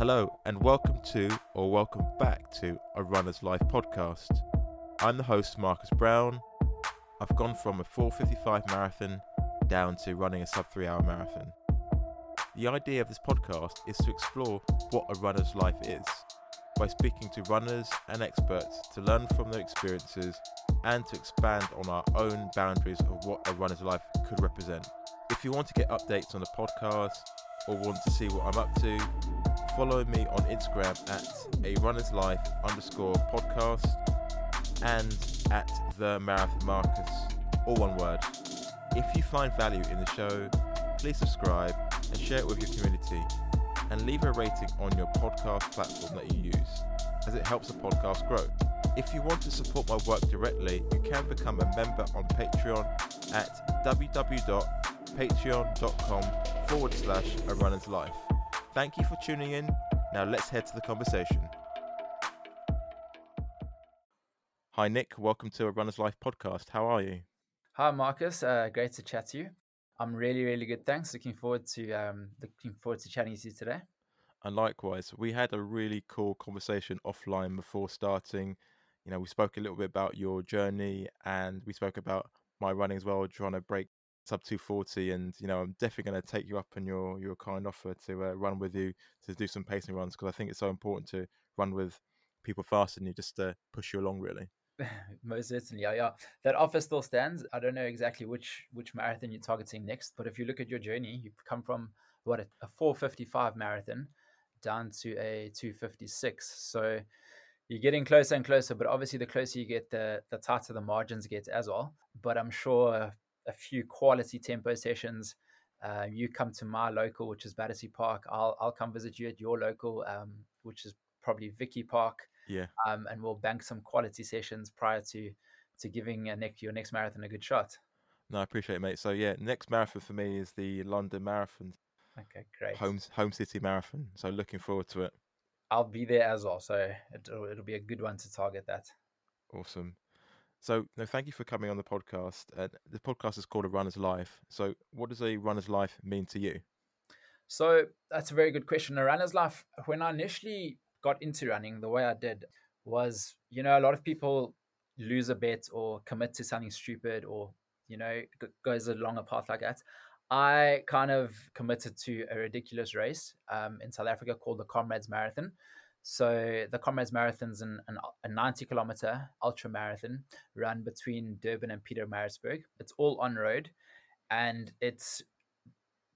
Hello, and welcome to, or welcome back to, a Runner's Life podcast. I'm the host, Marcus Brown. I've gone from a 455 marathon down to running a sub three hour marathon. The idea of this podcast is to explore what a runner's life is by speaking to runners and experts to learn from their experiences and to expand on our own boundaries of what a runner's life could represent. If you want to get updates on the podcast or want to see what I'm up to, follow me on Instagram at a runner's life underscore podcast and at the marathon marcus, all one word. If you find value in the show, please subscribe and share it with your community and leave a rating on your podcast platform that you use, as it helps the podcast grow. If you want to support my work directly, you can become a member on Patreon at www.patreon.com forward slash a runner's life. Thank you for tuning in. Now let's head to the conversation. Hi, Nick. Welcome to a Runner's Life podcast. How are you? Hi, Marcus. Uh, great to chat to you. I'm really, really good. Thanks. Looking forward to um, looking forward to chatting to you today. And likewise, we had a really cool conversation offline before starting. You know, we spoke a little bit about your journey, and we spoke about my running as well, trying to break sub 240 and you know i'm definitely going to take you up on your your kind offer to uh, run with you to do some pacing runs because i think it's so important to run with people faster than you just to push you along really. Most certainly yeah, yeah. That offer still stands. I don't know exactly which which marathon you're targeting next but if you look at your journey you've come from what a, a 455 marathon down to a 256 so you're getting closer and closer but obviously the closer you get the the tighter the margins get as well. But i'm sure a few quality tempo sessions uh, you come to my local which is battersea park i'll i'll come visit you at your local um, which is probably vicky park yeah. Um, and we'll bank some quality sessions prior to to giving a next, your next marathon a good shot. No, I appreciate it, mate. So yeah, next marathon for me is the London Marathon. Okay, great. Home home city marathon. So looking forward to it. I'll be there as well, so it'll, it'll be a good one to target that. Awesome. So, no, thank you for coming on the podcast. Uh, the podcast is called A Runner's Life. So, what does a runner's life mean to you? So, that's a very good question. A runner's life, when I initially got into running the way I did was, you know, a lot of people lose a bet or commit to something stupid or, you know, goes along a path like that. I kind of committed to a ridiculous race um, in South Africa called the Comrades Marathon. So the Comrades Marathon's an, an, a 90 kilometer ultra marathon run between Durban and Peter Pietermaritzburg. It's all on road and it's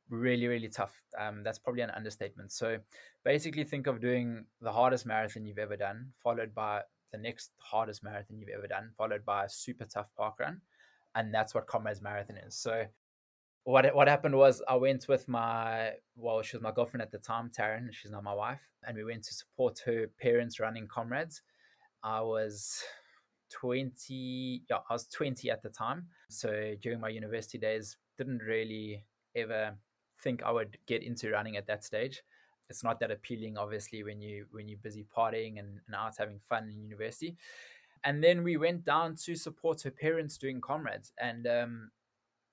really really tough. Um, that's probably an understatement. So basically think of doing the hardest marathon you've ever done followed by the next hardest marathon you've ever done followed by a super tough park run and that's what comrades marathon is. So what what happened was I went with my well, she was my girlfriend at the time, Taryn. She's now my wife, and we went to support her parents running comrades. I was twenty, yeah, I was twenty at the time. So during my university days, didn't really ever think I would get into running at that stage. It's not that appealing, obviously, when you when you're busy partying and, and out having fun in university. And then we went down to support her parents doing comrades. And um,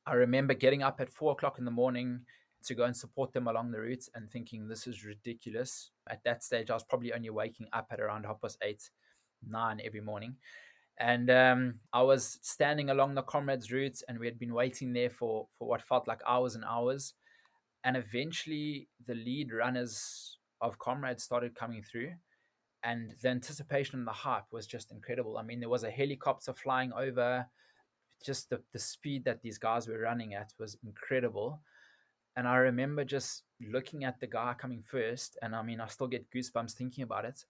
I remember getting up at four o'clock in the morning to go and support them along the route and thinking this is ridiculous. At that stage, I was probably only waking up at around half past eight, nine every morning. And um, I was standing along the comrades' route, and we had been waiting there for, for what felt like hours and hours and eventually the lead runners of comrades started coming through and the anticipation and the hype was just incredible i mean there was a helicopter flying over just the, the speed that these guys were running at was incredible and i remember just looking at the guy coming first and i mean i still get goosebumps thinking about it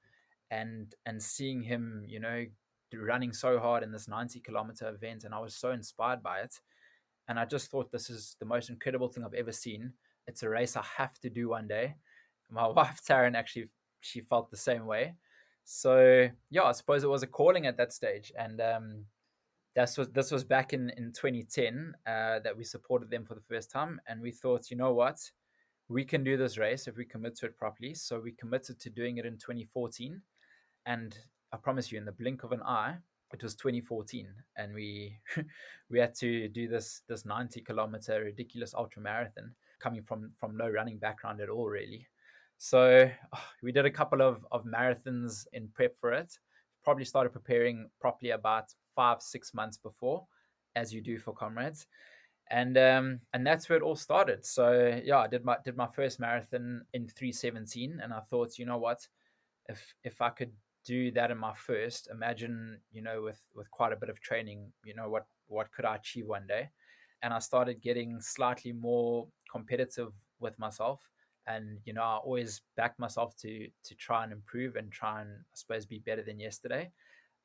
and and seeing him you know running so hard in this 90 kilometer event and i was so inspired by it and i just thought this is the most incredible thing i've ever seen it's a race I have to do one day. My wife Taryn actually she felt the same way. So yeah, I suppose it was a calling at that stage, and um, that's what this was back in in 2010 uh, that we supported them for the first time, and we thought, you know what, we can do this race if we commit to it properly. So we committed to doing it in 2014, and I promise you, in the blink of an eye, it was 2014, and we we had to do this this 90 kilometer ridiculous ultra marathon coming from from no running background at all, really. So we did a couple of, of marathons in prep for it. Probably started preparing properly about five, six months before, as you do for comrades. And um, and that's where it all started. So yeah, I did my did my first marathon in 317 and I thought, you know what, if if I could do that in my first, imagine, you know, with with quite a bit of training, you know, what what could I achieve one day? And I started getting slightly more competitive with myself and you know i always back myself to to try and improve and try and i suppose be better than yesterday.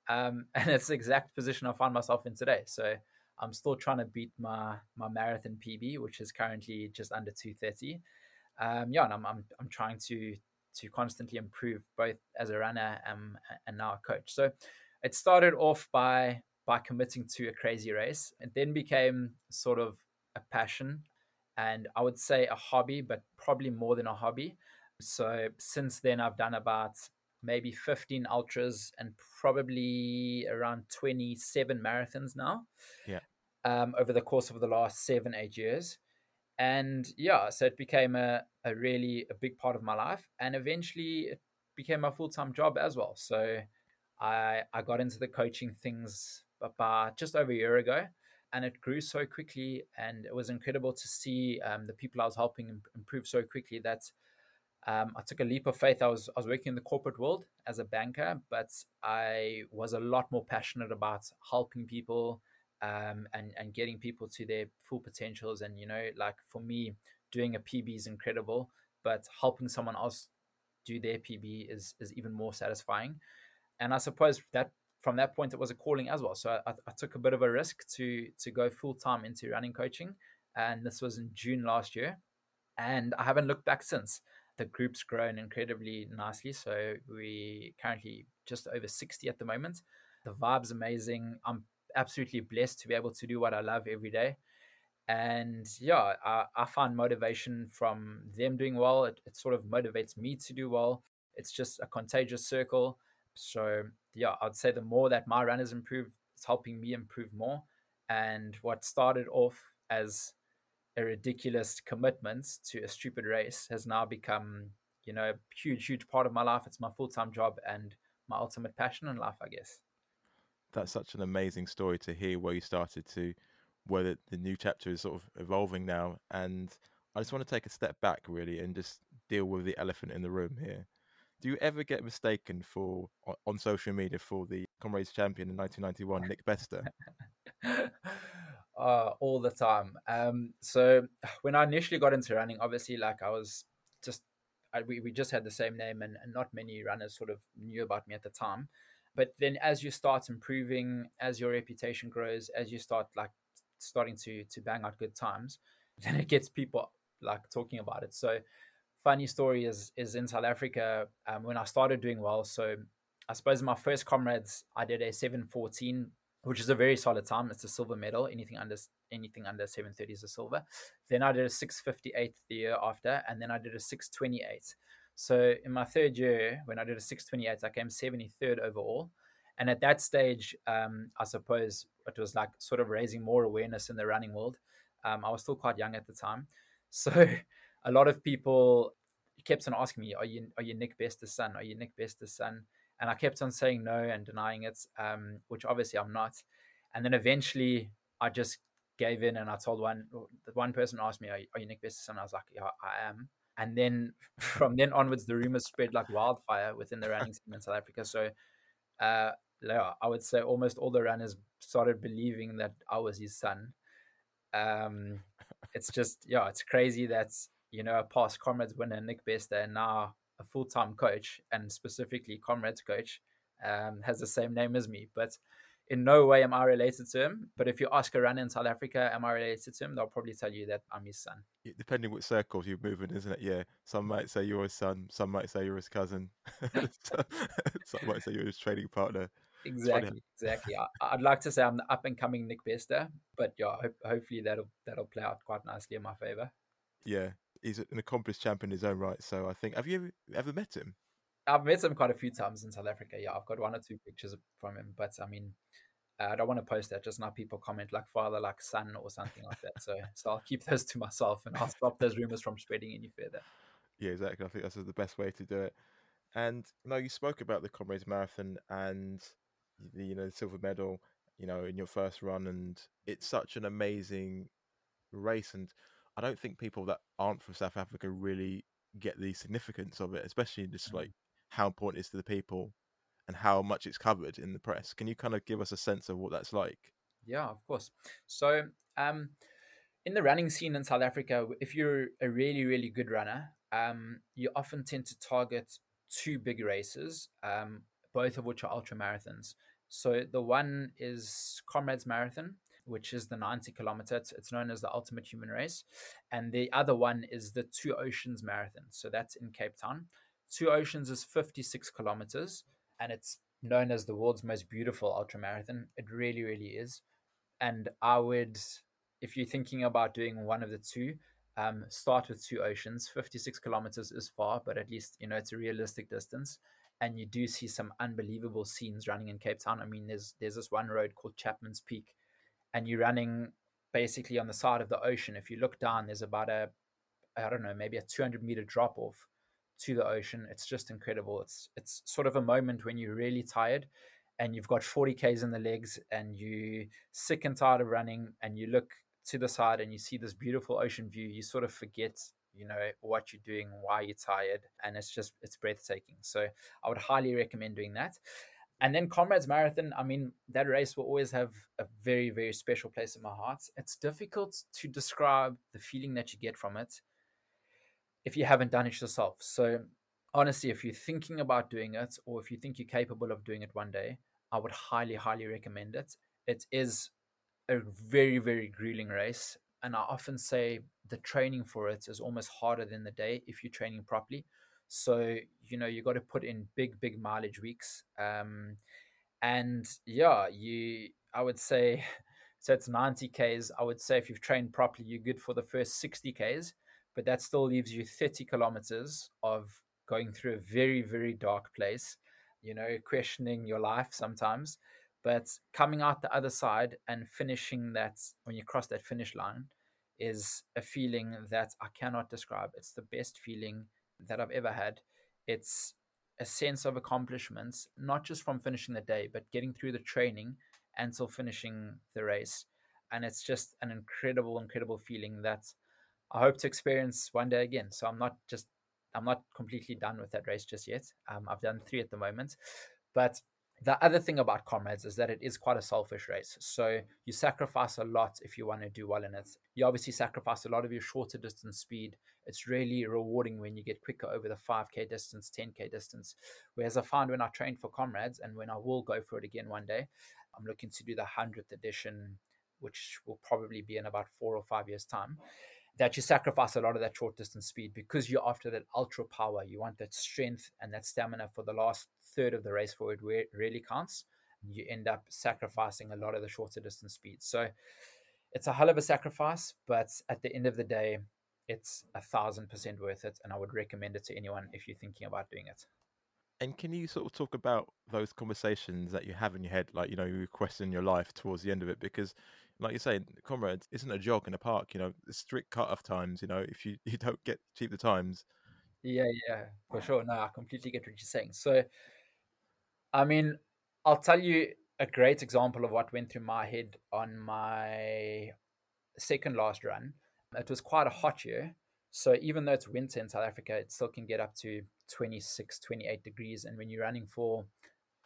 Um, and it's the exact position i find myself in today. So i'm still trying to beat my my marathon pb which is currently just under 230 um, yeah and I'm, I'm i'm trying to to constantly improve both as a runner um, and now a coach. So it started off by by committing to a crazy race. It then became sort of a passion and I would say a hobby, but probably more than a hobby. So since then, I've done about maybe 15 ultras and probably around 27 marathons now. Yeah. Um, over the course of the last seven, eight years. And yeah, so it became a, a really a big part of my life. And eventually it became my full time job as well. So I I got into the coaching things about just over a year ago and it grew so quickly and it was incredible to see um, the people i was helping improve so quickly that um, i took a leap of faith. I was, I was working in the corporate world as a banker but i was a lot more passionate about helping people um, and, and getting people to their full potentials. And you know like for me doing a pb is incredible but helping someone else do their pb is, is even more satisfying. And i suppose that from that point, it was a calling as well. So I, I took a bit of a risk to to go full time into running coaching, and this was in June last year, and I haven't looked back since. The group's grown incredibly nicely, so we currently just over sixty at the moment. The vibe's amazing. I'm absolutely blessed to be able to do what I love every day. And yeah, I, I find motivation from them doing well. It, it sort of motivates me to do well. It's just a contagious circle. So yeah, I'd say the more that my runners improve, it's helping me improve more. And what started off as a ridiculous commitment to a stupid race has now become, you know, a huge, huge part of my life. It's my full time job and my ultimate passion in life, I guess. That's such an amazing story to hear where you started to, where the, the new chapter is sort of evolving now. And I just want to take a step back really and just deal with the elephant in the room here. Do you ever get mistaken for on social media for the Comrades champion in 1991, Nick Bester? uh, all the time. Um, so when I initially got into running, obviously, like I was just I, we we just had the same name, and, and not many runners sort of knew about me at the time. But then, as you start improving, as your reputation grows, as you start like starting to to bang out good times, then it gets people like talking about it. So funny story is is in South Africa um, when I started doing well. So I suppose my first comrades, I did a 714, which is a very solid time. It's a silver medal. Anything under anything under 730 is a silver. Then I did a 658 the year after, and then I did a 628. So in my third year, when I did a 628, I came 73rd overall. And at that stage, um, I suppose it was like sort of raising more awareness in the running world. Um, I was still quite young at the time. So a lot of people kept on asking me, "Are you are you Nick Bester's son? Are you Nick Bester's son?" And I kept on saying no and denying it, um, which obviously I'm not. And then eventually, I just gave in and I told one one person asked me, "Are you, are you Nick Bester's son?" I was like, "Yeah, I am." And then from then onwards, the rumors spread like wildfire within the running scene in South Africa. So, uh, yeah, I would say almost all the runners started believing that I was his son. Um, it's just yeah, it's crazy that you know, a past comrades winner, Nick Bester, and now a full time coach and specifically comrades coach, um, has the same name as me. But in no way am I related to him. But if you ask a runner in South Africa, am I related to him? They'll probably tell you that I'm his son. Depending which circles you move in, isn't it? Yeah. Some might say you're his son. Some might say you're his cousin. some might say you're his training partner. Exactly, exactly. I, would like to say I'm the up and coming Nick Bester, but yeah, hopefully that'll that'll play out quite nicely in my favor. Yeah, he's an accomplished champion in his own right. So I think, have you ever, ever met him? I've met him quite a few times in South Africa. Yeah, I've got one or two pictures from him, but I mean, uh, I don't want to post that. Just now, people comment like father, like son, or something like that. So, so I'll keep those to myself, and I'll stop those rumors from spreading any further. Yeah, exactly. I think that's the best way to do it. And know, you spoke about the Comrades Marathon and the you know the silver medal, you know, in your first run, and it's such an amazing race. And I don't think people that aren't from South Africa really get the significance of it, especially just like how important it is to the people and how much it's covered in the press. Can you kind of give us a sense of what that's like? Yeah, of course. So, um, in the running scene in South Africa, if you're a really, really good runner, um, you often tend to target two big races, um, both of which are ultra marathons. So the one is Comrades Marathon, which is the 90 kilometer. It's, it's, known as the ultimate human race. And the other one is the Two Oceans Marathon. So that's in Cape Town. Two Oceans is 56 kilometers and it's known as the world's most beautiful ultra marathon. It really, really is. And I would, if you're thinking about doing one of the two, um, start with two oceans. 56 kilometers is far, but at least, you know, it's a realistic distance. And you do see some unbelievable scenes running in Cape Town. I mean, there's there's this one road called Chapman's Peak, and you're running basically on the side of the ocean. If you look down, there's about a, I don't know, maybe a 200 meter drop off to the ocean. It's just incredible. It's it's sort of a moment when you're really tired and you've got 40 k's in the legs and you sick and tired of running and you look to the side and you see this beautiful ocean view, you sort of forget, you know, what you're doing, why you're tired, and it's just it's breathtaking. So I would highly recommend doing that. And then Comrades Marathon, I mean, that race will always have a very, very special place in my heart. It's difficult to describe the feeling that you get from it if you haven't done it yourself. So honestly, if you're thinking about doing it or if you think you're capable of doing it one day, I would highly, highly recommend it. It is a very, very grueling race. And I often say the training for it is almost harder than the day if you're training properly. So, you know, you got to put in big, big mileage weeks. Um, and yeah, you, I would say, so it's 90 Ks. I would say if you've trained properly, you're good for the first 60 Ks, but that still leaves you 30 kilometers of going through a very, very dark place, you know, questioning your life sometimes. But coming out the other side and finishing that, when you cross that finish line, is a feeling that I cannot describe. It's the best feeling that I've ever had. It's a sense of accomplishments, not just from finishing the day, but getting through the training until finishing the race. And it's just an incredible, incredible feeling that I hope to experience one day again. So I'm not just, I'm not completely done with that race just yet. Um, I've done three at the moment, but the other thing about comrades is that it is quite a selfish race. So you sacrifice a lot if you want to do well in it. You obviously sacrifice a lot of your shorter distance speed. It's really rewarding when you get quicker over the 5K distance, 10K distance. Whereas I find when I train for comrades and when I will go for it again one day, I'm looking to do the 100th edition, which will probably be in about four or five years' time that you sacrifice a lot of that short distance speed because you're after that ultra power. You want that strength and that stamina for the last third of the race for it where it really counts. You end up sacrificing a lot of the shorter distance speed. So it's a hell of a sacrifice, but at the end of the day, it's a thousand percent worth it. And I would recommend it to anyone if you're thinking about doing it. And can you sort of talk about those conversations that you have in your head, like, you know, you question your life towards the end of it? Because like you say, comrades isn't a jog in a park. You know, strict cut-off times. You know, if you you don't get cheap the times. Yeah, yeah, for sure. No, I completely get what you're saying. So, I mean, I'll tell you a great example of what went through my head on my second last run. It was quite a hot year. So even though it's winter in South Africa, it still can get up to 26, 28 degrees. And when you're running for,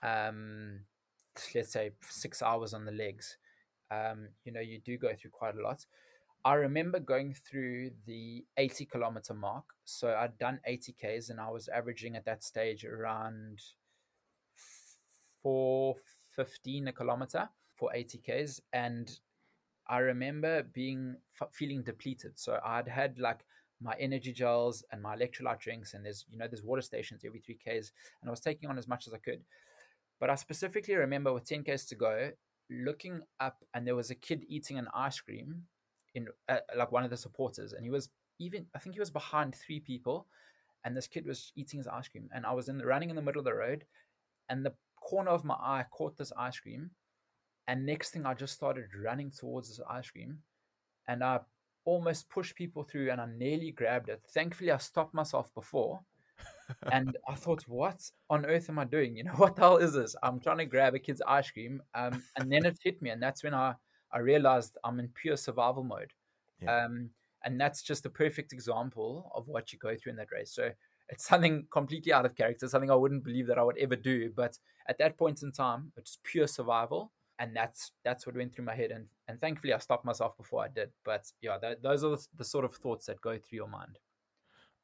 um, let's say, six hours on the legs, um, you know, you do go through quite a lot. I remember going through the 80 kilometer mark. So I'd done 80 Ks and I was averaging at that stage around 415 a kilometer for 80 Ks. And I remember being feeling depleted. So I'd had like my energy gels and my electrolyte drinks, and there's you know there's water stations every three Ks, and I was taking on as much as I could. But I specifically remember with 10 Ks to go, looking up and there was a kid eating an ice cream in uh, like one of the supporters and he was even i think he was behind three people and this kid was eating his ice cream and i was in the, running in the middle of the road and the corner of my eye caught this ice cream and next thing i just started running towards this ice cream and i almost pushed people through and I nearly grabbed it. Thankfully, I stopped myself before. and I thought, what on earth am I doing? You know, what the hell is this? I'm trying to grab a kid's ice cream. Um, and then it hit me. And that's when I, I realized I'm in pure survival mode. Yeah. Um, and that's just a perfect example of what you go through in that race. So it's something completely out of character, something I wouldn't believe that I would ever do. But at that point in time, it's pure survival and that's that's what went through my head and and thankfully i stopped myself before i did but yeah that, those are the, sort of thoughts that go through your mind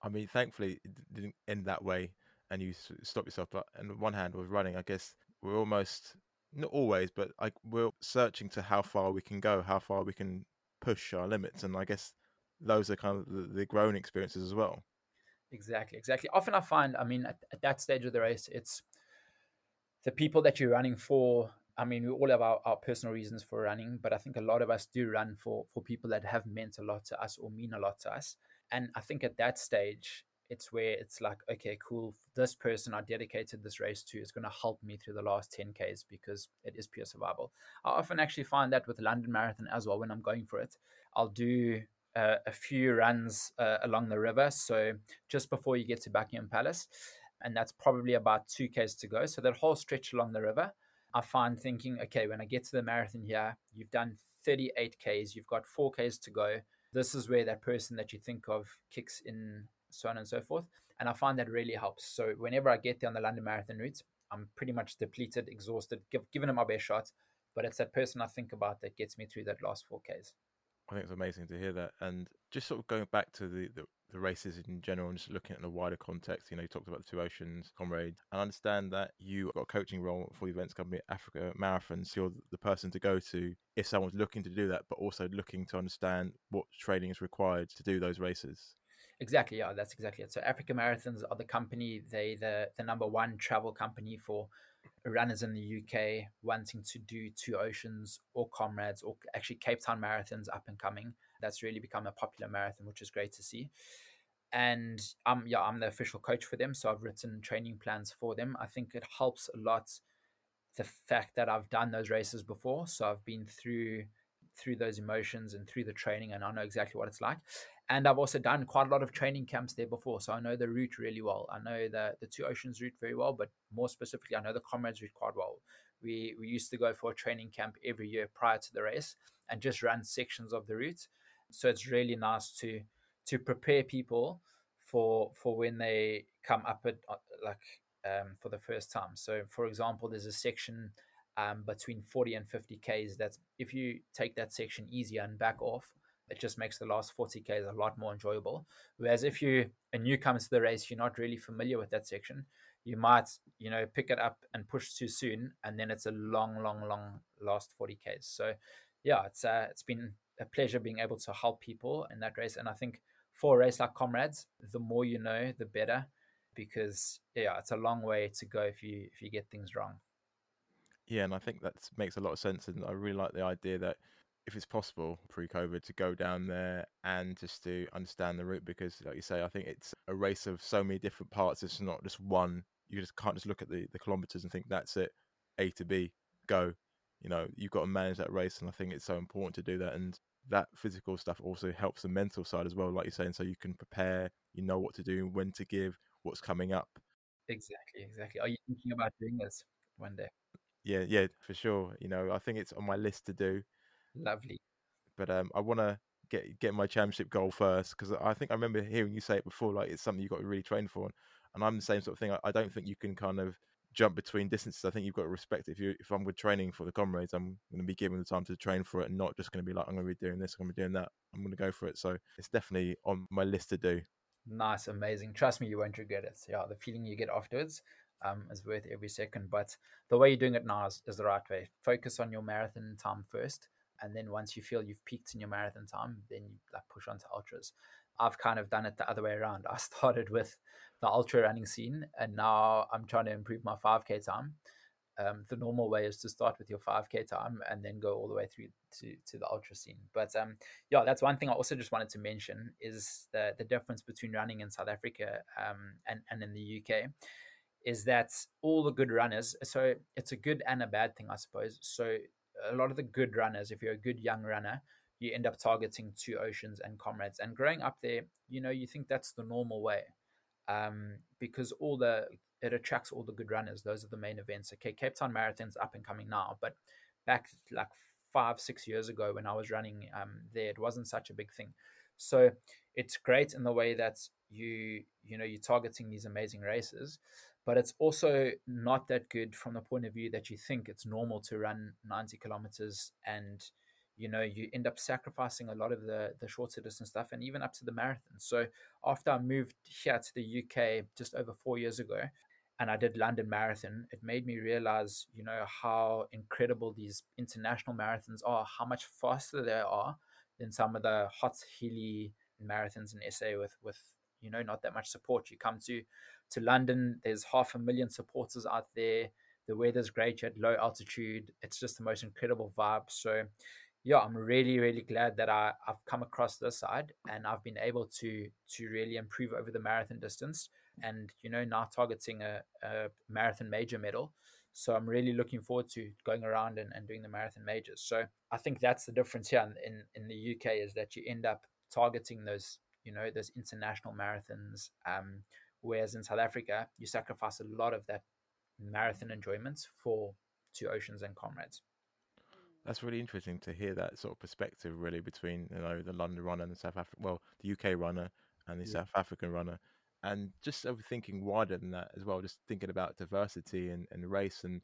i mean thankfully it didn't end that way and you stop yourself but on one hand with running i guess we're almost not always but like we're searching to how far we can go how far we can push our limits and i guess those are kind of the, the growing experiences as well exactly exactly often i find i mean at, at that stage of the race it's the people that you're running for I mean, we all have our, our personal reasons for running, but I think a lot of us do run for for people that have meant a lot to us or mean a lot to us. And I think at that stage, it's where it's like, okay, cool. This person I dedicated this race to is going to help me through the last 10Ks because it is pure survival. I often actually find that with London Marathon as well when I'm going for it. I'll do uh, a few runs uh, along the river. So just before you get to Buckingham Palace, and that's probably about 2Ks to go. So that whole stretch along the river, I find thinking, okay, when I get to the marathon here, you've done 38 Ks, you've got 4 Ks to go. This is where that person that you think of kicks in, so on and so forth. And I find that really helps. So whenever I get there on the London Marathon route, I'm pretty much depleted, exhausted, give, given it my best shot. But it's that person I think about that gets me through that last 4 Ks. I think it's amazing to hear that. And just sort of going back to the, the, the races in general and just looking at the wider context, you know, you talked about the Two Oceans, Comrade. I understand that you got a coaching role for the events company Africa Marathon. So you're the person to go to if someone's looking to do that, but also looking to understand what training is required to do those races. Exactly, yeah, that's exactly it. So Africa Marathons are the company, they the the number one travel company for runners in the UK wanting to do two oceans or comrades or actually Cape Town marathons up and coming. That's really become a popular marathon, which is great to see. And um yeah, I'm the official coach for them. So I've written training plans for them. I think it helps a lot the fact that I've done those races before. So I've been through through those emotions and through the training and I know exactly what it's like. And I've also done quite a lot of training camps there before. So I know the route really well. I know the, the Two Oceans route very well, but more specifically, I know the Comrades route quite well. We, we used to go for a training camp every year prior to the race and just run sections of the route. So it's really nice to to prepare people for for when they come up at uh, like um, for the first time. So, for example, there's a section um, between 40 and 50 Ks. That's if you take that section easier and back off, it just makes the last 40 Ks a lot more enjoyable. Whereas if you a newcomer to the race, you're not really familiar with that section, you might, you know, pick it up and push too soon, and then it's a long, long, long last 40 Ks. So yeah, it's uh, it's been a pleasure being able to help people in that race. And I think for a race like Comrades, the more you know, the better, because yeah, it's a long way to go if you if you get things wrong. Yeah, and I think that makes a lot of sense, and I really like the idea that if it's possible pre-COVID to go down there and just to understand the route because like you say I think it's a race of so many different parts. It's not just one. You just can't just look at the, the kilometers and think that's it A to B go. You know you've got to manage that race and I think it's so important to do that and that physical stuff also helps the mental side as well like you're saying so you can prepare you know what to do when to give what's coming up. Exactly exactly. Are you thinking about doing this one day? Yeah yeah for sure. You know I think it's on my list to do Lovely. But um, I want to get get my championship goal first because I think I remember hearing you say it before. Like it's something you've got to really train for, and I'm the same sort of thing. I, I don't think you can kind of jump between distances. I think you've got to respect it. If you if I'm with training for the comrades, I'm going to be given the time to train for it, and not just going to be like I'm going to be doing this, I'm going to be doing that. I'm going to go for it. So it's definitely on my list to do. Nice, amazing. Trust me, you won't regret it. Yeah, the feeling you get afterwards um, is worth every second. But the way you're doing it now is, is the right way. Focus on your marathon time first and then once you feel you've peaked in your marathon time then you like push on to ultras. I've kind of done it the other way around. I started with the ultra running scene and now i'm trying to improve my 5k time. Um, the normal way is to start with your 5k time and then go all the way through to, to the ultra scene. But um, yeah that's one thing i also just wanted to mention is the, the difference between running in south africa um, and, and in the uk is that all the good runners so it's a good and a bad thing i suppose. So a lot of the good runners, if you're a good young runner, you end up targeting two oceans and comrades. And growing up there, you know, you think that's the normal way um, because all the it attracts all the good runners. Those are the main events. Okay, Cape Town Marathon's up and coming now, but back like five six years ago when I was running um, there, it wasn't such a big thing. So it's great in the way that you you know you're targeting these amazing races, but it's also not that good from the point of view that you think it's normal to run 90 kilometers and you know you end up sacrificing a lot of the the shorter distance stuff and even up to the marathon. So after i moved here to the uk just over four years ago and i did london marathon it made me realize you know how incredible these international marathons are how much faster they are than some of the hot hilly marathons in sa with with you know not that much support you come to to london there's half a million supporters out there the weather's great at low altitude it's just the most incredible vibe so yeah, I'm really, really glad that I, I've come across this side and I've been able to to really improve over the marathon distance and you know now targeting a, a marathon major medal. So I'm really looking forward to going around and, and doing the marathon majors. So I think that's the difference here in, in, in the UK is that you end up targeting those, you know, those international marathons. Um, whereas in South Africa, you sacrifice a lot of that marathon enjoyment for two oceans and comrades that's really interesting to hear that sort of perspective really between you know the London runner and the South African well the UK runner and the yeah. South African runner and just overthinking wider than that as well just thinking about diversity and, and race and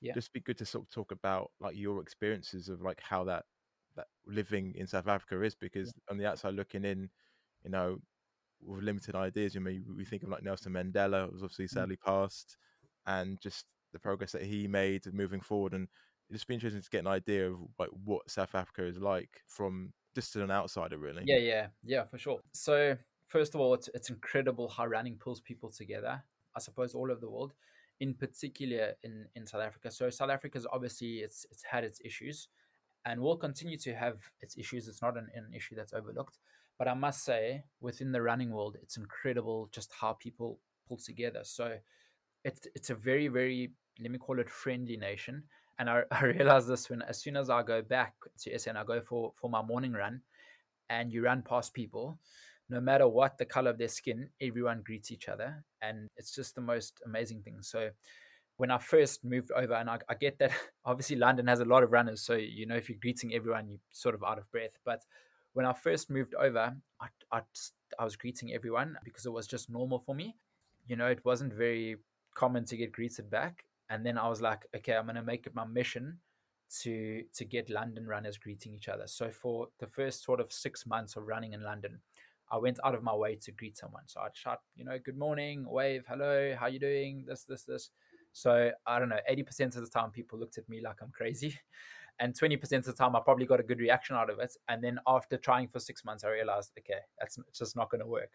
yeah. just be good to sort of talk about like your experiences of like how that that living in South Africa is because yeah. on the outside looking in you know with limited ideas you know we think of like Nelson Mandela was obviously mm. sadly passed and just the progress that he made moving forward and just be interesting to get an idea of like what South Africa is like from just an outsider, really. Yeah, yeah, yeah, for sure. So first of all, it's it's incredible how running pulls people together. I suppose all over the world, in particular in in South Africa. So South Africa's obviously it's it's had its issues, and will continue to have its issues. It's not an, an issue that's overlooked. But I must say, within the running world, it's incredible just how people pull together. So it's it's a very very let me call it friendly nation and I, I realized this when as soon as I go back to and I go for, for my morning run and you run past people, no matter what the color of their skin, everyone greets each other. And it's just the most amazing thing. So when I first moved over, and I, I get that obviously London has a lot of runners. So, you know, if you're greeting everyone, you're sort of out of breath. But when I first moved over, I, I, I was greeting everyone because it was just normal for me. You know, it wasn't very common to get greeted back and then I was like, okay, I'm gonna make it my mission to to get London runners greeting each other. So for the first sort of six months of running in London, I went out of my way to greet someone. So I'd shout, you know, good morning, wave, hello, how you doing? This, this, this. So I don't know, 80% of the time people looked at me like I'm crazy. And 20% of the time I probably got a good reaction out of it. And then after trying for six months, I realized, okay, that's just not gonna work.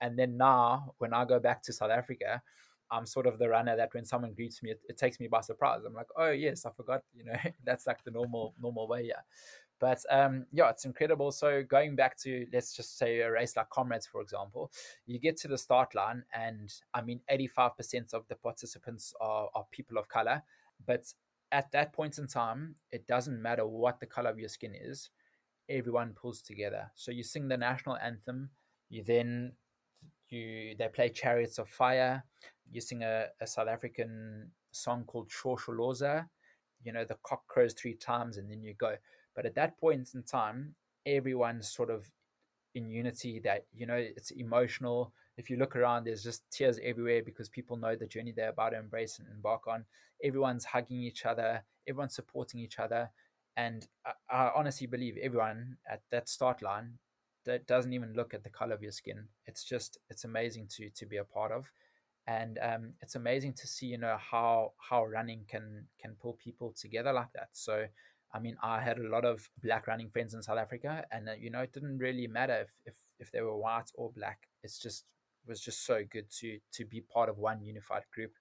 And then now when I go back to South Africa, I'm sort of the runner that when someone greets me, it, it, takes me by surprise. I'm like, oh yes, I forgot. You know, that's like the normal normal way. Yeah, but um, yeah, it's incredible. So going back to let's just say a race like Comrades, for example, you get to the start line, and I mean, 85% of the participants are, are people of color. But at that point in time, it doesn't matter what the color of your skin is. Everyone pulls together. So you sing the national anthem. You then you they play Chariots of Fire you sing a, a South African song called Shosholoza, you know, the cock crows three times and then you go. But at that point in time, everyone's sort of in unity that, you know, it's emotional. If you look around, there's just tears everywhere because people know the journey they're about to embrace and embark on. Everyone's hugging each other, everyone's supporting each other. And I, I honestly believe everyone at that start line that doesn't even look at the color of your skin. It's just, it's amazing to to be a part of and um, it's amazing to see you know how how running can can pull people together like that so i mean i had a lot of black running friends in south africa and uh, you know it didn't really matter if, if if they were white or black it's just was just so good to to be part of one unified group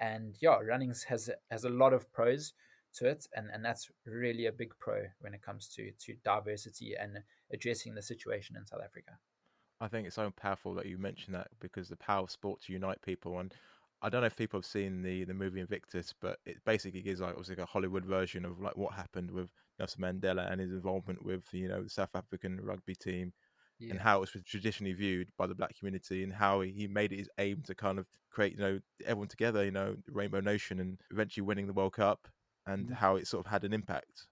and yeah running has has a lot of pros to it and and that's really a big pro when it comes to to diversity and addressing the situation in south africa I think it's so powerful that you mentioned that because the power of sport to unite people. And I don't know if people have seen the the movie Invictus, but it basically gives like was like a Hollywood version of like what happened with Nelson Mandela and his involvement with you know the South African rugby team yeah. and how it was traditionally viewed by the black community and how he made it his aim to kind of create you know everyone together you know Rainbow Nation and eventually winning the World Cup and mm-hmm. how it sort of had an impact.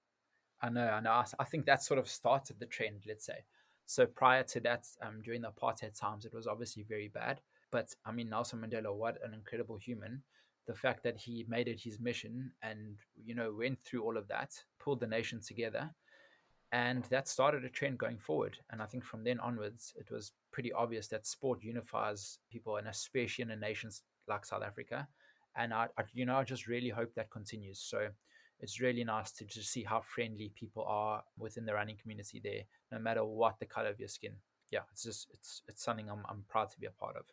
I know, I know. I think that sort of started the trend. Let's say. So prior to that, um, during the apartheid times, it was obviously very bad. But I mean, Nelson Mandela, what an incredible human. The fact that he made it his mission and, you know, went through all of that, pulled the nation together. And that started a trend going forward. And I think from then onwards, it was pretty obvious that sport unifies people, and especially in a nation like South Africa. And I, I you know, I just really hope that continues. So it's really nice to just see how friendly people are within the running community there, no matter what the color of your skin. Yeah, it's just it's it's something I'm I'm proud to be a part of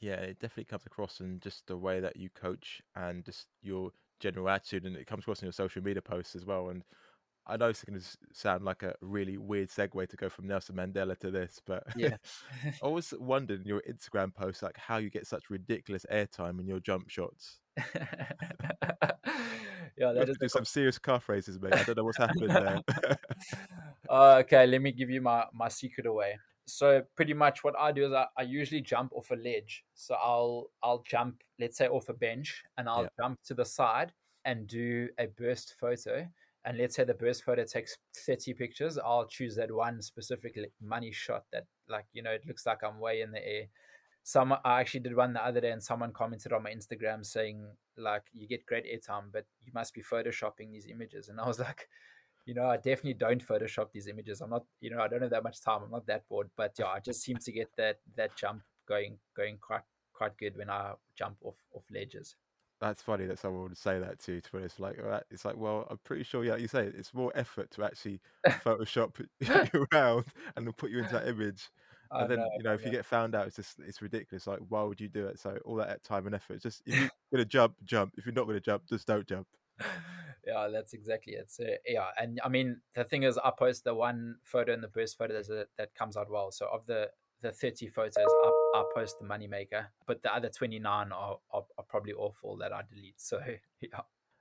yeah, it definitely comes across in just the way that you coach and just your general attitude, and it comes across in your social media posts as well. And I know it's going to sound like a really weird segue to go from Nelson Mandela to this, but yeah, I always wondered in your Instagram posts like how you get such ridiculous airtime in your jump shots. yeah, that is do some serious calf raises, mate. I don't know what's happened there. uh, okay, let me give you my my secret away so pretty much what I do is I, I, usually jump off a ledge. So I'll I'll jump, let's say off a bench, and I'll yeah. jump to the side and do a burst photo. And let's say the burst photo takes 30 pictures. I'll choose that one specific money shot that like, you know, it looks like I'm way in the air. Some I actually did one the other day and someone commented on my Instagram saying like you get great airtime, but you must be photoshopping these images. And I was like, you know, I definitely don't Photoshop these images. I'm not, you know, I don't have that much time. I'm not that bored, but yeah, I just seem to get that that jump going going quite quite good when I jump off off ledges. That's funny that someone would say that to you. To it's like, uh, it's like, well, I'm pretty sure, yeah, you say it's more effort to actually Photoshop you around and then put you into that image. And then, know, you know, if you get found out, it's just it's ridiculous. Like, why would you do it? So all that time and effort. Just if you're gonna jump, jump. If you're not gonna jump, just don't jump yeah, that's exactly it. So yeah, and I mean the thing is, I post the one photo and the burst photo that that comes out well. So of the the 30 photos, I, I post the moneymaker, but the other 29 are, are, are probably awful that I delete. So yeah.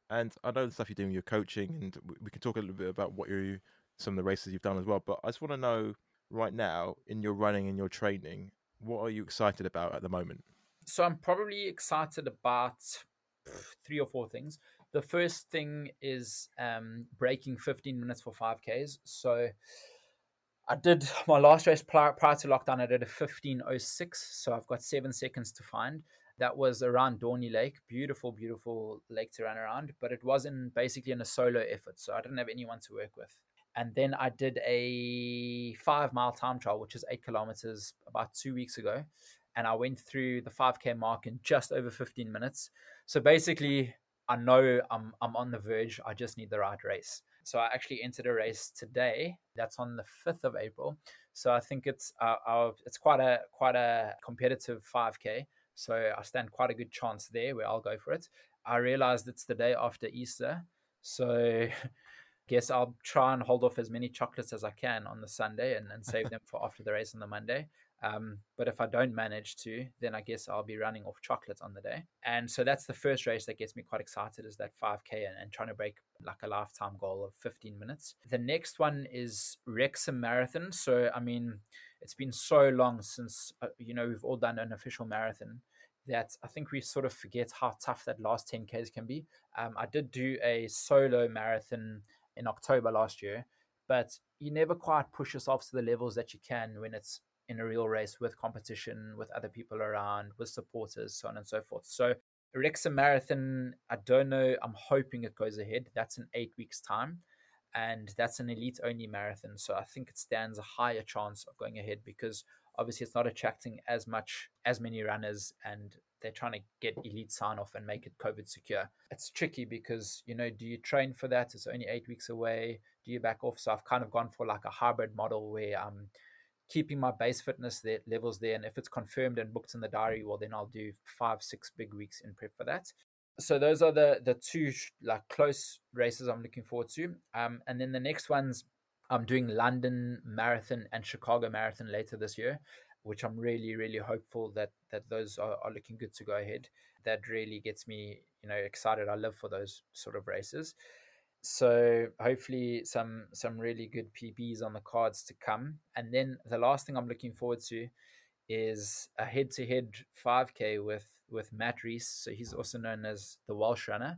And I know the stuff you're doing, your coaching, and we can talk a little bit about what you some of the races you've done as well. But I just want to know right now in your running and your training, what are you excited about at the moment? So I'm probably excited about three or four things. The first thing is um, breaking 15 minutes for 5Ks. So I did my last race prior, prior to lockdown, I did a 1506. So I've got seven seconds to find. That was around Dorney Lake. Beautiful, beautiful lake to run around, but it wasn't basically in a solo effort. So I didn't have anyone to work with. And then I did a five mile time trial, which is eight kilometers about two weeks ago. And I went through the 5K mark in just over 15 minutes. So basically, I know I'm I'm on the verge. I just need the right race. So I actually entered a race today. That's on the fifth of April. So I think it's uh, uh, it's quite a quite a competitive 5K. So I stand quite a good chance there where I'll go for it. I realized it's the day after Easter, so guess I'll try and hold off as many chocolates as I can on the Sunday and, and save them for after the race on the Monday. Um, but if I don't manage to, then I guess I'll be running off chocolates on the day. And so that's the first race that gets me quite excited is that 5K and, and trying to break like a lifetime goal of 15 minutes. The next one is Wrexham Marathon. So, I mean, it's been so long since, uh, you know, we've all done an official marathon that I think we sort of forget how tough that last 10Ks can be. Um, I did do a solo marathon in October last year, but you never quite push yourself to the levels that you can when it's in a real race with competition, with other people around, with supporters, so on and so forth. So Wrexham Marathon, I don't know. I'm hoping it goes ahead. That's in eight weeks' time. And that's an elite only marathon. So I think it stands a higher chance of going ahead because obviously it's not attracting as much as many runners and they're trying to get elite sign off and make it COVID secure. It's tricky because, you know, do you train for that? It's only eight weeks away. Do you back off? So I've kind of gone for like a hybrid model where I'm keeping my base fitness there, levels there. And if it's confirmed and booked in the diary, well, then I'll do five, six big weeks in prep for that. So those are the the two like close races I'm looking forward to. Um, and then the next ones I'm doing London Marathon and Chicago Marathon later this year. which I'm really, really hopeful that that those are, are looking good to go ahead. That really gets me, you know, excited. I live for those sort of races. So hopefully some some really good PBs on the cards to come. And then the last thing I'm looking forward to is a head-to-head 5K with with Matt Rees. So he's also known as the Welsh runner.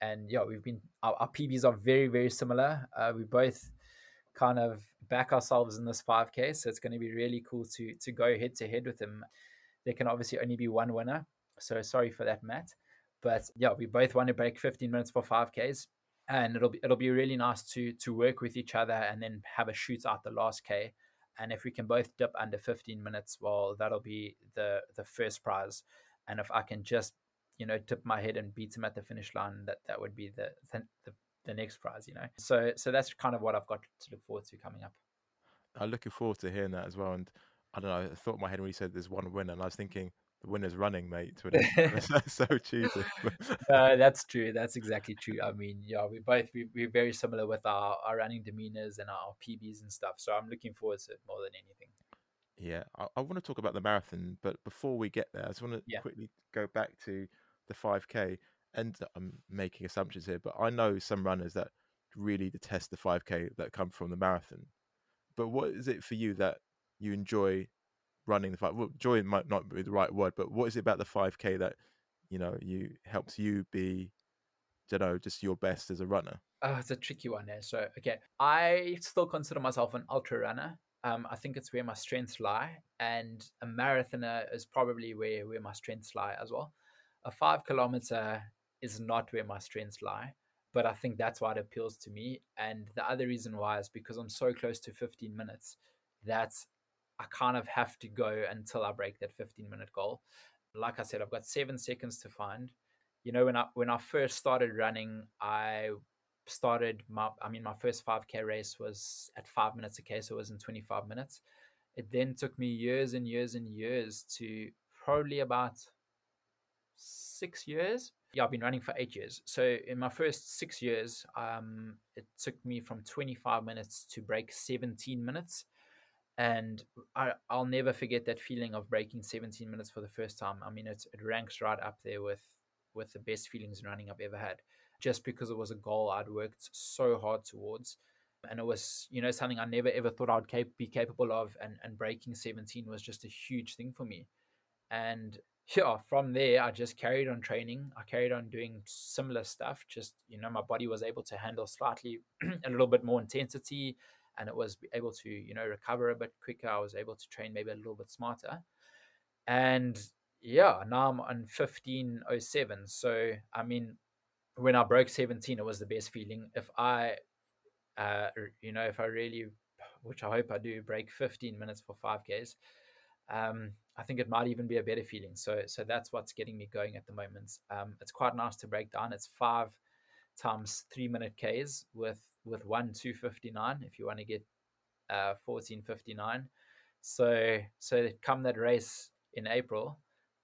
And yeah, we've been our, our PBs are very very similar. Uh, we both kind of back ourselves in this 5K. So it's going to be really cool to to go head to head with him. There can obviously only be one winner. So sorry for that, Matt. But yeah, we both want to break 15 minutes for 5Ks. And it'll be it'll be really nice to to work with each other and then have a shoot out the last K. And if we can both dip under 15 minutes, well, that'll be the the first prize. And if I can just, you know, tip my head and beat him at the finish line, that that would be the the, the the next prize, you know. So so that's kind of what I've got to look forward to coming up. I'm looking forward to hearing that as well. And I don't know, I thought in my head when you said there's one winner, and I was thinking the winner's running, mate. that's so cheesy. uh, that's true. That's exactly true. I mean, yeah, we both we, we're very similar with our, our running demeanors and our PBs and stuff. So I'm looking forward to it more than anything. Yeah, I, I want to talk about the marathon, but before we get there, I just want to yeah. quickly go back to the 5K and I'm making assumptions here, but I know some runners that really detest the 5K that come from the marathon. But what is it for you that you enjoy running the five? Well, joy might not be the right word, but what is it about the 5K that you know you helps you be, you know, just your best as a runner? Oh, it's a tricky one there. So, okay, I still consider myself an ultra runner. Um, I think it's where my strengths lie, and a marathoner is probably where where my strengths lie as well. A five kilometer is not where my strengths lie. But I think that's why it appeals to me. And the other reason why is because I'm so close to 15 minutes that I kind of have to go until I break that 15 minute goal. Like I said, I've got seven seconds to find. You know, when I when I first started running, I started my I mean my first 5k race was at five minutes a k, so it was in 25 minutes. It then took me years and years and years to probably about six years yeah, I've been running for eight years. So in my first six years, um, it took me from 25 minutes to break 17 minutes. And I, I'll never forget that feeling of breaking 17 minutes for the first time. I mean, it, it ranks right up there with, with the best feelings in running I've ever had, just because it was a goal I'd worked so hard towards. And it was, you know, something I never ever thought I'd cap- be capable of. And, and breaking 17 was just a huge thing for me. And yeah, from there, I just carried on training. I carried on doing similar stuff. Just, you know, my body was able to handle slightly a little bit more intensity and it was able to, you know, recover a bit quicker. I was able to train maybe a little bit smarter. And yeah, now I'm on 1507. So, I mean, when I broke 17, it was the best feeling. If I, uh, you know, if I really, which I hope I do, break 15 minutes for 5Ks, um, I think it might even be a better feeling. So, so that's what's getting me going at the moment. Um, it's quite nice to break down. It's five times three minute Ks with with one two fifty nine. If you want to get uh, fourteen fifty nine. So, so come that race in April,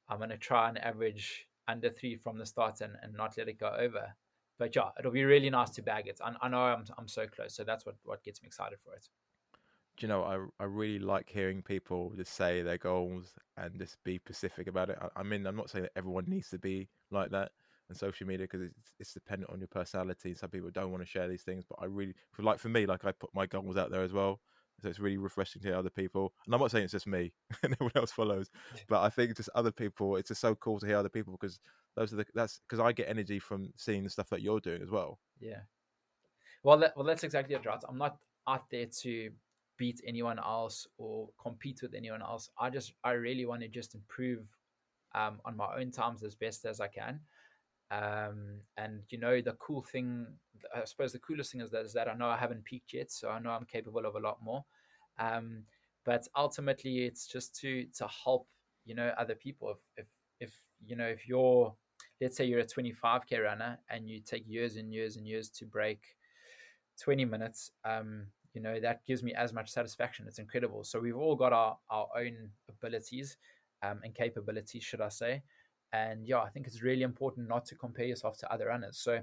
I'm going to try and average under three from the start and, and not let it go over. But yeah, it'll be really nice to bag it. I, I know I'm I'm so close, so that's what what gets me excited for it do you know I I really like hearing people just say their goals and just be specific about it. I, I mean, I'm not saying that everyone needs to be like that on social media because it's, it's dependent on your personality. Some people don't want to share these things, but I really, like for me, like I put my goals out there as well. So it's really refreshing to hear other people. And I'm not saying it's just me and everyone else follows, but I think just other people. It's just so cool to hear other people because those are the that's because I get energy from seeing the stuff that you're doing as well. Yeah. Well, that, well, that's exactly it, right? I'm not out there to beat anyone else or compete with anyone else. I just I really want to just improve um, on my own times as best as I can. Um, and you know the cool thing, I suppose the coolest thing is that, is that I know I haven't peaked yet, so I know I'm capable of a lot more. Um, but ultimately, it's just to to help you know other people. If if if you know if you're let's say you're a 25k runner and you take years and years and years to break 20 minutes um, you know that gives me as much satisfaction. It's incredible. So we've all got our, our own abilities um, and capabilities should i say. And yeah i think it's really important not to compare yourself to other runners. So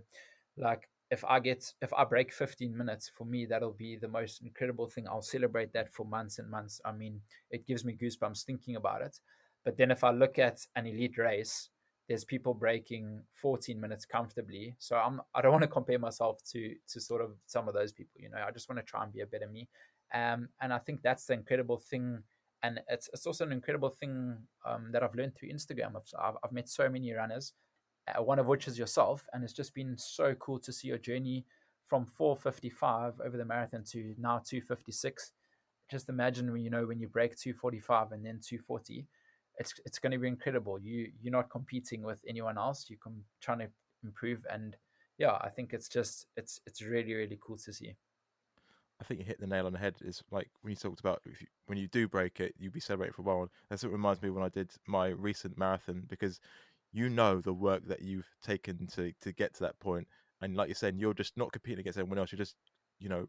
like if I get if I break 15 minutes for me that'll be the most incredible thing. I'll celebrate that for months and months. I mean it gives me goosebumps thinking about it. But then if I look at an elite race there's people breaking 14 minutes comfortably. So I'm I don't want to compare myself to to sort of some of those people you know? I just want to try and be a better me. Um, and I think that's the incredible thing. And it's it's also an incredible thing um, that I've learned through Instagram. I've, I've met so many runners uh, one of which is yourself. And it's just been so cool to see your journey from 455 over the marathon to now 256. Just imagine when you know when you break 245 and then 240, it's it's going to be incredible. You you're not competing with anyone else. You're com- trying to improve, and yeah, I think it's just it's it's really really cool to see. I think you hit the nail on the head. Is like when you talked about you, when you do break it, you'll be celebrating for a while. That's what reminds me when I did my recent marathon because you know the work that you've taken to to get to that point and like you're saying you're just not competing against anyone else you're just you know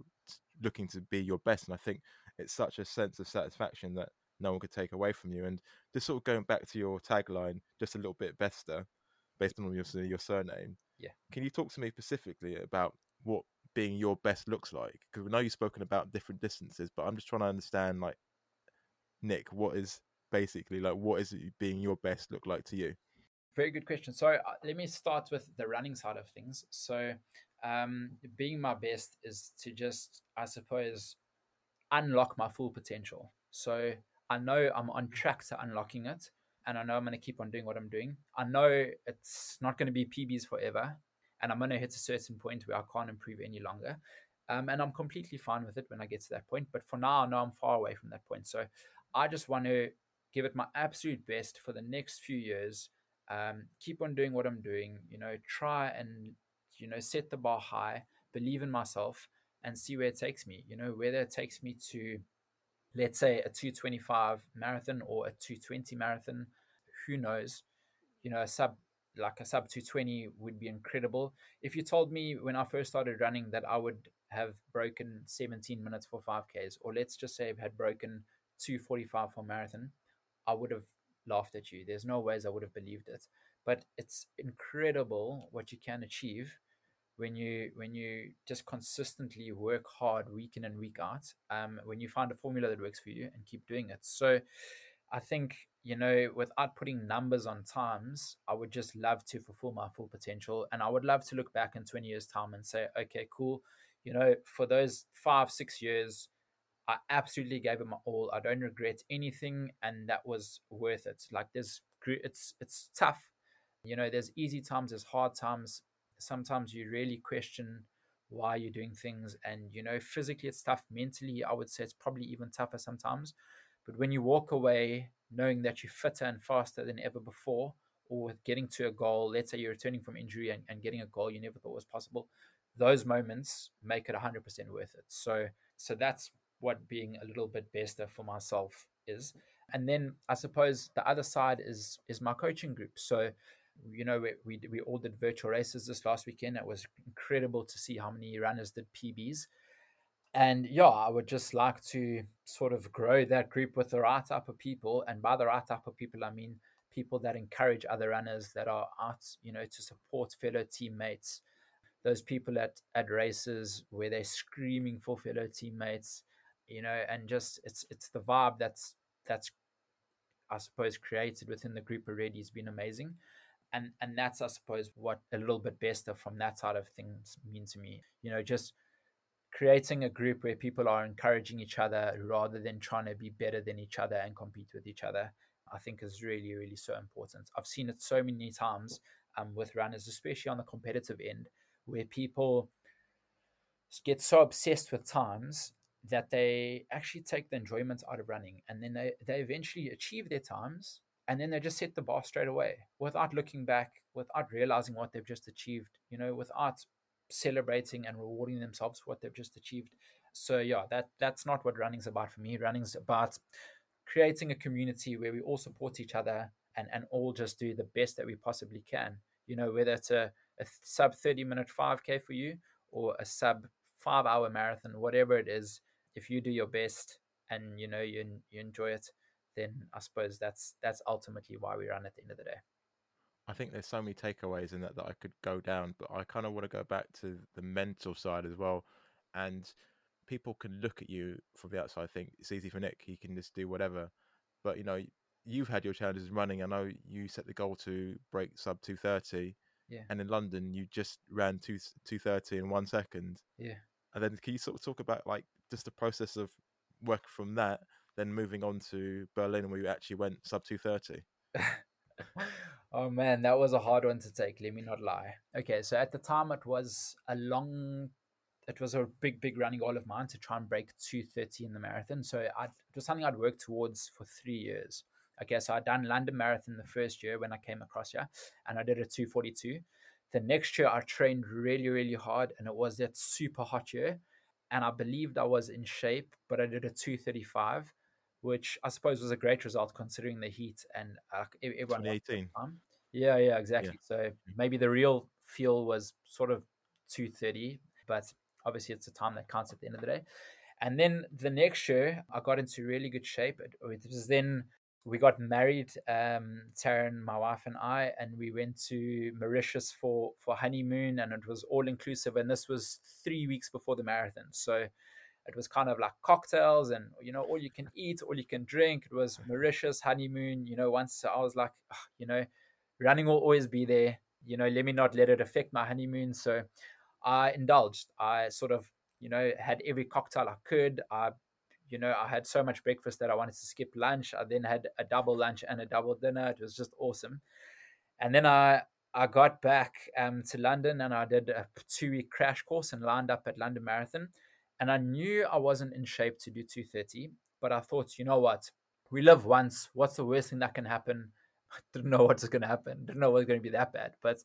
looking to be your best and i think it's such a sense of satisfaction that no one could take away from you and just sort of going back to your tagline just a little bit better based on your your surname yeah. can you talk to me specifically about what being your best looks like? Because we know you've spoken about different distances but i'm just trying to understand like nick what is basically like what is being your best look like to you very good question. So uh, let me start with the running side of things. So um, being my best is to just, I suppose, unlock my full potential. So I know I'm on track to unlocking it, and I know I'm going to keep on doing what I'm doing. I know it's not going to be PBs forever, and I'm going to hit a certain point where I can't improve any longer. Um, and I'm completely fine with it when I get to that point. But for now, I know I'm far away from that point. So I just want to give it my absolute best for the next few years um, keep on doing what I'm doing, you know, try and, you know, set the bar high, believe in myself and see where it takes me, you know, whether it takes me to, let's say, a 225 marathon or a 220 marathon, who knows, you know, a sub, like a sub 220 would be incredible. If you told me when I first started running that I would have broken 17 minutes for 5Ks, or let's just say had broken 245 for marathon, I would have laughed at you. There's no ways I would have believed it. But it's incredible what you can achieve when you when you just consistently work hard week in and week out. Um, when you find a formula that works for you and keep doing it. So I think you know without putting numbers on times, I would just love to fulfill my full potential, and I would love to look back in 20 years' time and say, okay, cool. You know, for those five six years I absolutely gave it my all. I don't regret anything, and that was worth it. Like there's, it's it's tough. You know, there's easy times, there's hard times. Sometimes you really question why you're doing things, and you know, physically it's tough. Mentally, I would say it's probably even tougher sometimes. But when you walk away knowing that you're fitter and faster than ever before, or with getting to a goal, let's say you're returning from injury and, and getting a goal you never thought was possible, those moments make it 100% worth it. So, so that's what being a little bit better for myself is. And then I suppose the other side is is my coaching group. So, you know, we, we, we all did virtual races this last weekend. It was incredible to see how many runners did PBs. And yeah, I would just like to sort of grow that group with the right type of people. And by the right type of people, I mean people that encourage other runners that are out, you know, to support fellow teammates. Those people at, at races where they're screaming for fellow teammates, you know, and just it's it's the vibe that's that's I suppose created within the group already has been amazing. And and that's I suppose what a little bit better from that side of things mean to me. You know, just creating a group where people are encouraging each other rather than trying to be better than each other and compete with each other, I think is really, really so important. I've seen it so many times um, with runners, especially on the competitive end, where people get so obsessed with times that they actually take the enjoyment out of running and then they, they eventually achieve their times and then they just set the bar straight away without looking back without realizing what they've just achieved you know without celebrating and rewarding themselves for what they've just achieved. So yeah that that's not what running's about for me. Running's about creating a community where we all support each other and and all just do the best that we possibly can. You know whether it's a, a sub 30 minute 5k for you or a sub five hour marathon whatever it is if you do your best and you know you you enjoy it, then I suppose that's that's ultimately why we run at the end of the day. I think there's so many takeaways in that that I could go down, but I kind of want to go back to the mental side as well. And people can look at you from the outside, think it's easy for Nick, he can just do whatever. But you know, you've had your challenges running. I know you set the goal to break sub two thirty. Yeah. And in London, you just ran two two thirty in one second. Yeah. And then can you sort of talk about like just the process of work from that, then moving on to Berlin where you actually went sub two thirty? oh man, that was a hard one to take. Let me not lie. Okay, so at the time it was a long, it was a big, big running goal of mine to try and break 230 in the marathon. So I'd, it was something I'd worked towards for three years. Okay, so I'd done London Marathon the first year when I came across here, and I did a 242. The next year I trained really, really hard, and it was that super hot year. And I believed I was in shape, but I did a 235 which I suppose was a great result considering the heat and uh, everyone. 2018. Yeah, yeah, exactly. Yeah. So mm-hmm. maybe the real feel was sort of 230, but obviously it's a time that counts at the end of the day. And then the next year, I got into really good shape. It, it was then we got married, um, Taryn, my wife, and I, and we went to Mauritius for for honeymoon, and it was all inclusive. And this was three weeks before the marathon, so it was kind of like cocktails and you know all you can eat all you can drink. It was mauritius honeymoon you know once i was like oh, you know running will always be there. You know let me not let it affect my honeymoon. So i indulged. I sort of you know had every cocktail i could. I you know i had so much breakfast that i wanted to skip lunch i then had a double lunch and a double dinner it was just awesome and then i I got back um, to London and I did a two week crash course and lined up at London Marathon. And I knew I wasn't in shape to do 230, but I thought, you know what? We live once. What's the worst thing that can happen? I didn't know what's going to happen. Didn't know it was going to be that bad. But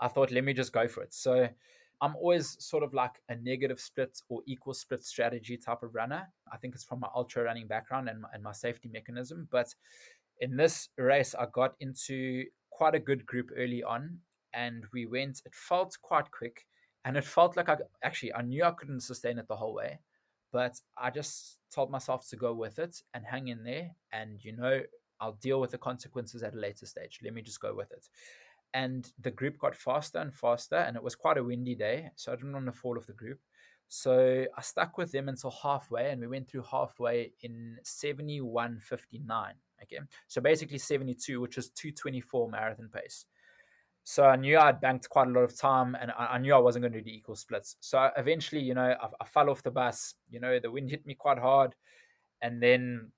I thought, let me just go for it. So I'm always sort of like a negative split or equal split strategy type of runner. I think it's from my ultra running background and my, and my safety mechanism. But in this race, I got into quite a good group early on and we went, it felt quite quick and it felt like I actually I knew I couldn't sustain it the whole way, but I just told myself to go with it and hang in there. And you know, I'll deal with the consequences at a later stage. Let me just go with it. And the group got faster and faster, and it was quite a windy day, so I didn't want to fall off the group. So I stuck with them until halfway, and we went through halfway in 71.59. Okay, so basically 72, which is 224 marathon pace. So I knew I'd banked quite a lot of time and I, I knew I wasn't going to do equal splits. So eventually, you know, I, I, fell off the bus. You know, the wind hit me quite hard. And then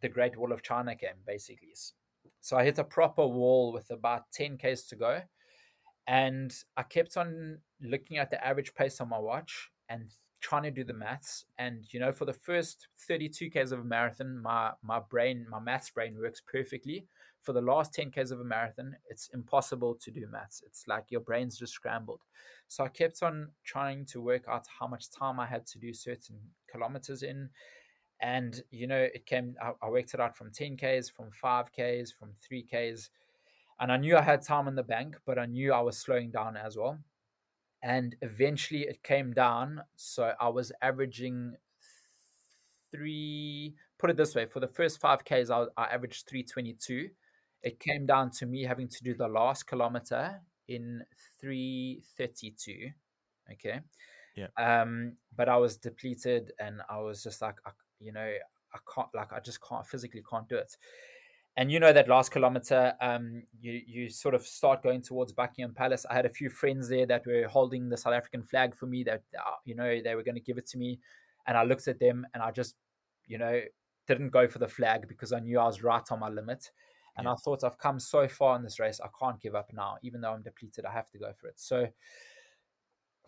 the Great Wall of China came, basically. So I hit a proper wall with about 10 Ks to go. And I kept on looking at the average pace on my watch and trying to do the maths. And you know, for the first 32 k's of a marathon, my my brain, my maths brain works perfectly. For the last 10 k's of a marathon, it's impossible to do maths. It's like your brain's just scrambled. So I kept on trying to work out how much time I had to do certain kilometers in. And you know, it came. I, I worked it out from 10 k's, from 5 k's, from 3 k's. And I knew I had time in the bank, but I knew I was slowing down as well and eventually it came down. So I was averaging three. Put it this way: for the first five k's, I, I averaged three twenty two. It came down to me having to do the last kilometer in three thirty two. Okay. Yeah. Um, but I was depleted, and I was just like, I, you know, I can't, like, I just can't physically can't do it and you know that last kilometer, um, you you sort of start going towards Buckingham Palace. I had a few friends there that were holding the South African flag for me. That uh, you know they were going to give it to me, and I looked at them and I just, you know, didn't go for the flag because I knew I was right on my limit. And yeah. I thought I've come so far in this race, I can't give up now. Even though I'm depleted, I have to go for it. So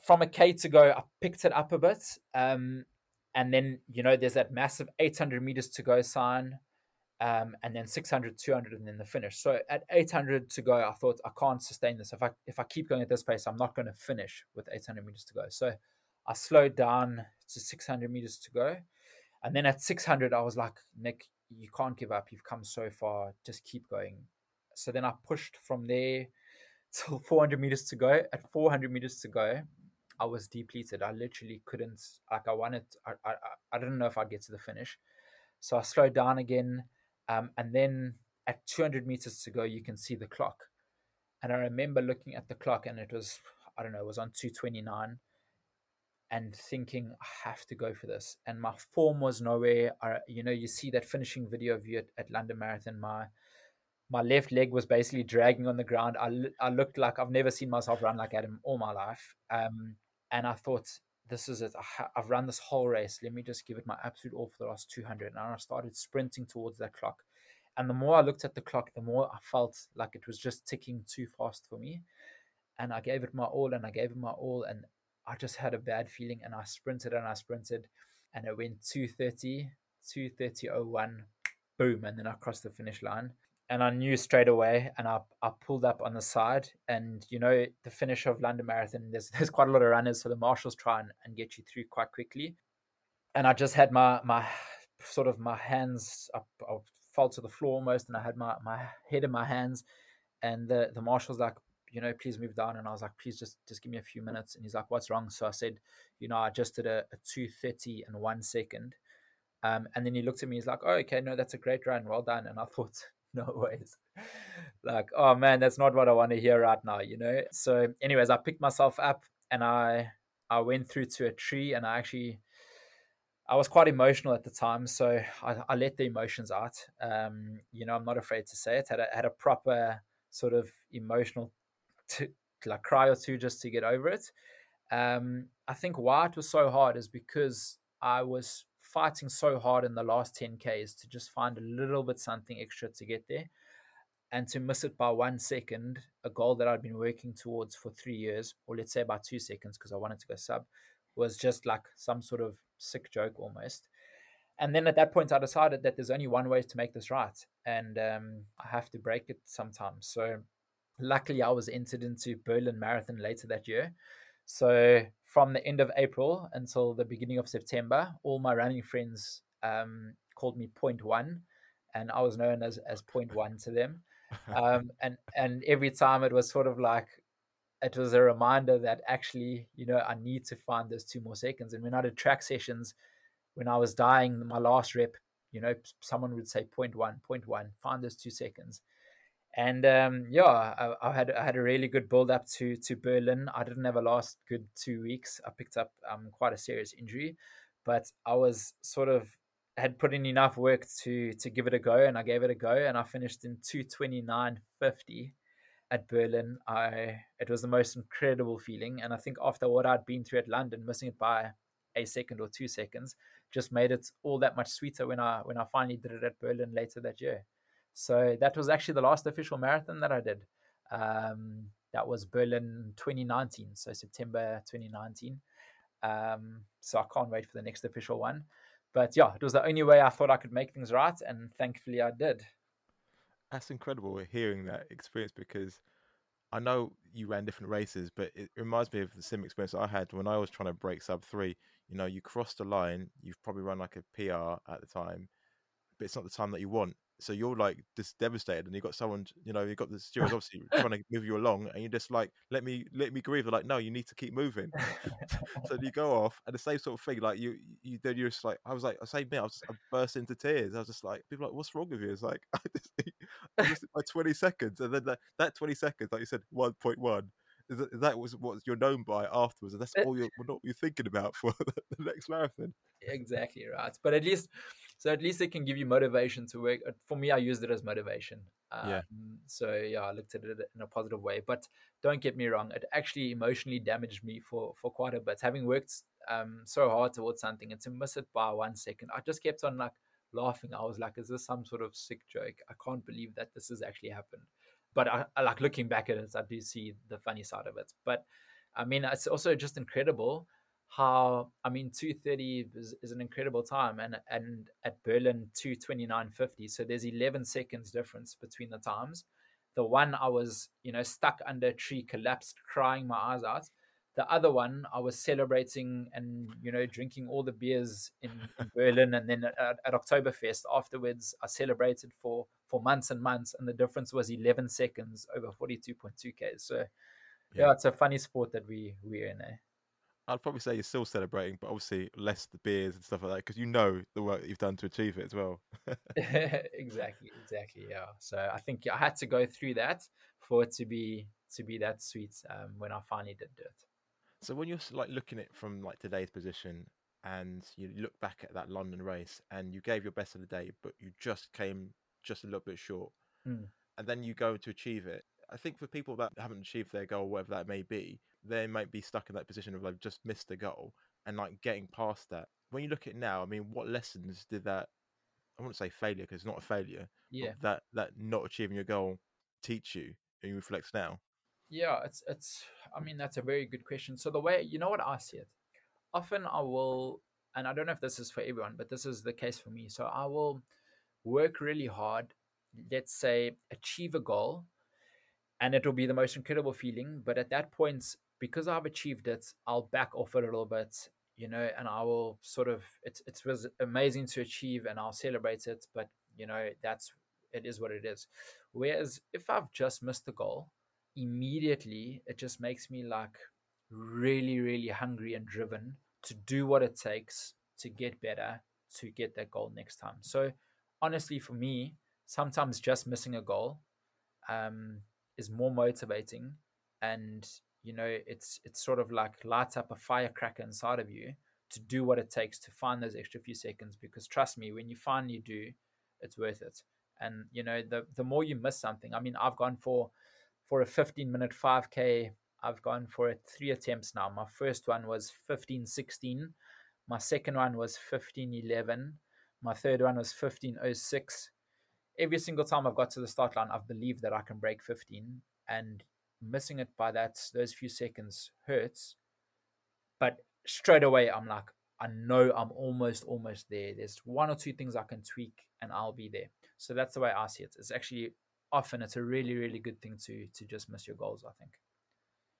from a K to go, I picked it up a bit. Um, and then, you know, there's that massive 800 meters to go sign um, and then 600, 200, and then the finish. So at 800 to go, I thought I can't sustain this. If I if I keep going at this pace, I'm not going to finish with 800 meters to go. So I slowed down to 600 meters to go, and then at 600, I was like, Nick, you can't give up. You've come so far. Just keep going. So then I pushed from there till 400 meters to go. At 400 meters to go, I was depleted. I literally couldn't. Like I wanted. I I, I didn't know if I'd get to the finish. So I slowed down again um, and then at 200 meters to go, you can see the clock. And I remember looking at the clock and it was, I don't know, it was on 229 and thinking, I have to go for this. And my form was nowhere. I, you know, you see that finishing video of you at, at London Marathon. My my left leg was basically dragging on the ground. I, I looked like I've never seen myself run like Adam all my life. Um, and I thought, this is it. I, have run this whole race. Let me just give it my absolute all for the last 200. And I started sprinting towards that clock. And the more I looked at the clock, the more I felt like it was just ticking too fast for me. And I gave it my all and I gave it my all. And I just had a bad feeling. And I sprinted and I sprinted. And it went 230, 230.01, boom. And then I crossed the finish line. And I knew straight away. And I, I pulled up on the side. And, you know, the finish of London Marathon, there's, there's quite a lot of runners. So the marshals try and, and get you through quite quickly. And I just had my, my, sort of my hands up, up fell to the floor almost, and I had my, my head in my hands. And the the marshal's like, you know, please move down. And I was like, please just just give me a few minutes. And he's like, what's wrong? So I said, you know, I just did a, a two thirty and one second. Um, and then he looked at me. He's like, oh, okay, no, that's a great run, well done. And I thought, no ways, like, oh man, that's not what I want to hear right now, you know. So, anyways, I picked myself up and I I went through to a tree and I actually I was quite emotional at the time, so I, I let the emotions out. Um, you know, I'm not afraid to say it. Had a, had a proper sort of emotional, t- like cry or two just to get over it. Um, I think why it was so hard is because I was fighting so hard in the last 10Ks to just find a little bit something extra to get there. And to miss it by one second, a goal that I'd been working towards for three years, or let's say about two seconds because I wanted to go sub, was just like some sort of sick joke almost. And then at that point, I decided that there's only one way to make this right, and um, I have to break it sometimes. So, luckily, I was entered into Berlin Marathon later that year. So, from the end of April until the beginning of September, all my running friends um, called me Point One, and I was known as as Point One to them. Um, and and every time it was sort of like it was a reminder that actually, you know, I need to find those two more seconds. And when I did track sessions, when I was dying, my last rep, you know, someone would say point one, point one, find those two seconds. And um, yeah, I, I, had I had a really good build up to to Berlin. I didn't have a last good two weeks. I picked up um, quite a serious injury, but I was sort of had put in enough work to to give it a go, and I gave it a go, and I finished in two twenty nine fifty at Berlin, I it was the most incredible feeling. And I think after what I'd been through at London, missing it by a second or two seconds just made it all that much sweeter when I when I finally did it at Berlin later that year. So that was actually the last official marathon that I did. Um, that was Berlin 2019, so September 2019. Um, so I can't wait for the next official one. But yeah, it was the only way I thought I could make things right, and thankfully I did that's incredible hearing that experience because I know you ran different races, but it reminds me of the same experience I had when I was trying to break sub three. You know, you cross the line, you've probably run like a PR at the time, but it's not the time that you want so you're like just devastated and you've got someone you know you've got the stewards obviously trying to move you along and you're just like let me let me grieve. They're like no you need to keep moving. So you go off and the same sort of thing like you you then you're just like i was like i say me i was just, I burst into tears. I was just like people like what's wrong with you? It's like i just, I just my 20 seconds and then that, that 20 seconds like you said 1.1 that was what you're known by afterwards, and that's eh all you're what you're thinking about for the next marathon. Exactly right, but at least so at least it can give you motivation to work. For me, I used it as motivation. Um, yeah. So yeah, I looked at it in a positive way. But don't get me wrong, it actually emotionally damaged me for for quite a bit. Having worked um, so hard towards something and to miss it by one second, I just kept on like laughing. I was like, "Is this some sort of sick joke? I can't believe that this has actually happened." But I, I like looking back at it, I do see the funny side of it. But I mean, it's also just incredible how I mean 230 is, is, an incredible time and and at Berlin 229.50 so there's 11 seconds difference between the times the one I was you know stuck under a tree collapsed crying my eyes out the other one I was celebrating and you know drinking all the beers in, in Berlin and then at, at Oktoberfest afterwards I celebrated for for months and months and the difference was 11 seconds over 42.2k so yeah. yeah, it's a funny sport that we we're in eh? I'd probably say you're still celebrating, but obviously less the beers and stuff like that because you know the work that you've done to achieve it as well. exactly, exactly. Yeah. So I think I had to go through that for it to be to be that sweet um, when I finally did do it. So when you're like looking at it from like today's position, and you look back at that London race, and you gave your best of the day, but you just came just a little bit short, Mm. and then you go to achieve it. I think for people that haven't achieved their goal, whatever that may be, they might be stuck in that position of like just missed the goal and like getting past that. When you look at it now, I mean, what lessons did that? I wouldn't say failure because it's not a failure. but Yeah, that that not achieving your goal teach you, and you reflect now. yeah. It's it's. I mean, that's a very good question. So the way you know what I see it, often I will, and I don't know if this is for everyone, but this is the case for me. So I will work really hard. Let's say achieve a goal, and it'll be the most incredible feeling. But at that point, because I've achieved it, I'll back off a little bit, you know, and I will sort of it's it was amazing to achieve, and I'll celebrate it. But you know, that's it is what it is. Whereas if I've just missed the goal, immediately it just makes me like really, really hungry and driven to do what it takes to get better, to get that goal next time. So honestly, for me, sometimes just missing a goal um, is more motivating, and you know, it's it's sort of like lights up a firecracker inside of you to do what it takes to find those extra few seconds. Because trust me, when you finally do, it's worth it. And you know, the the more you miss something, I mean, I've gone for for a 15 minute 5k i've gone for it three attempts now my first one was 1516 my second one was 1511 my third one was 1506 every single time i've got to the start line i've believed that i can break 15 and missing it by that those few seconds hurts but straight away i'm like i know i'm almost almost there there's one or two things i can tweak and i'll be there so that's the way i see it it's actually often it's a really really good thing to to just miss your goals i think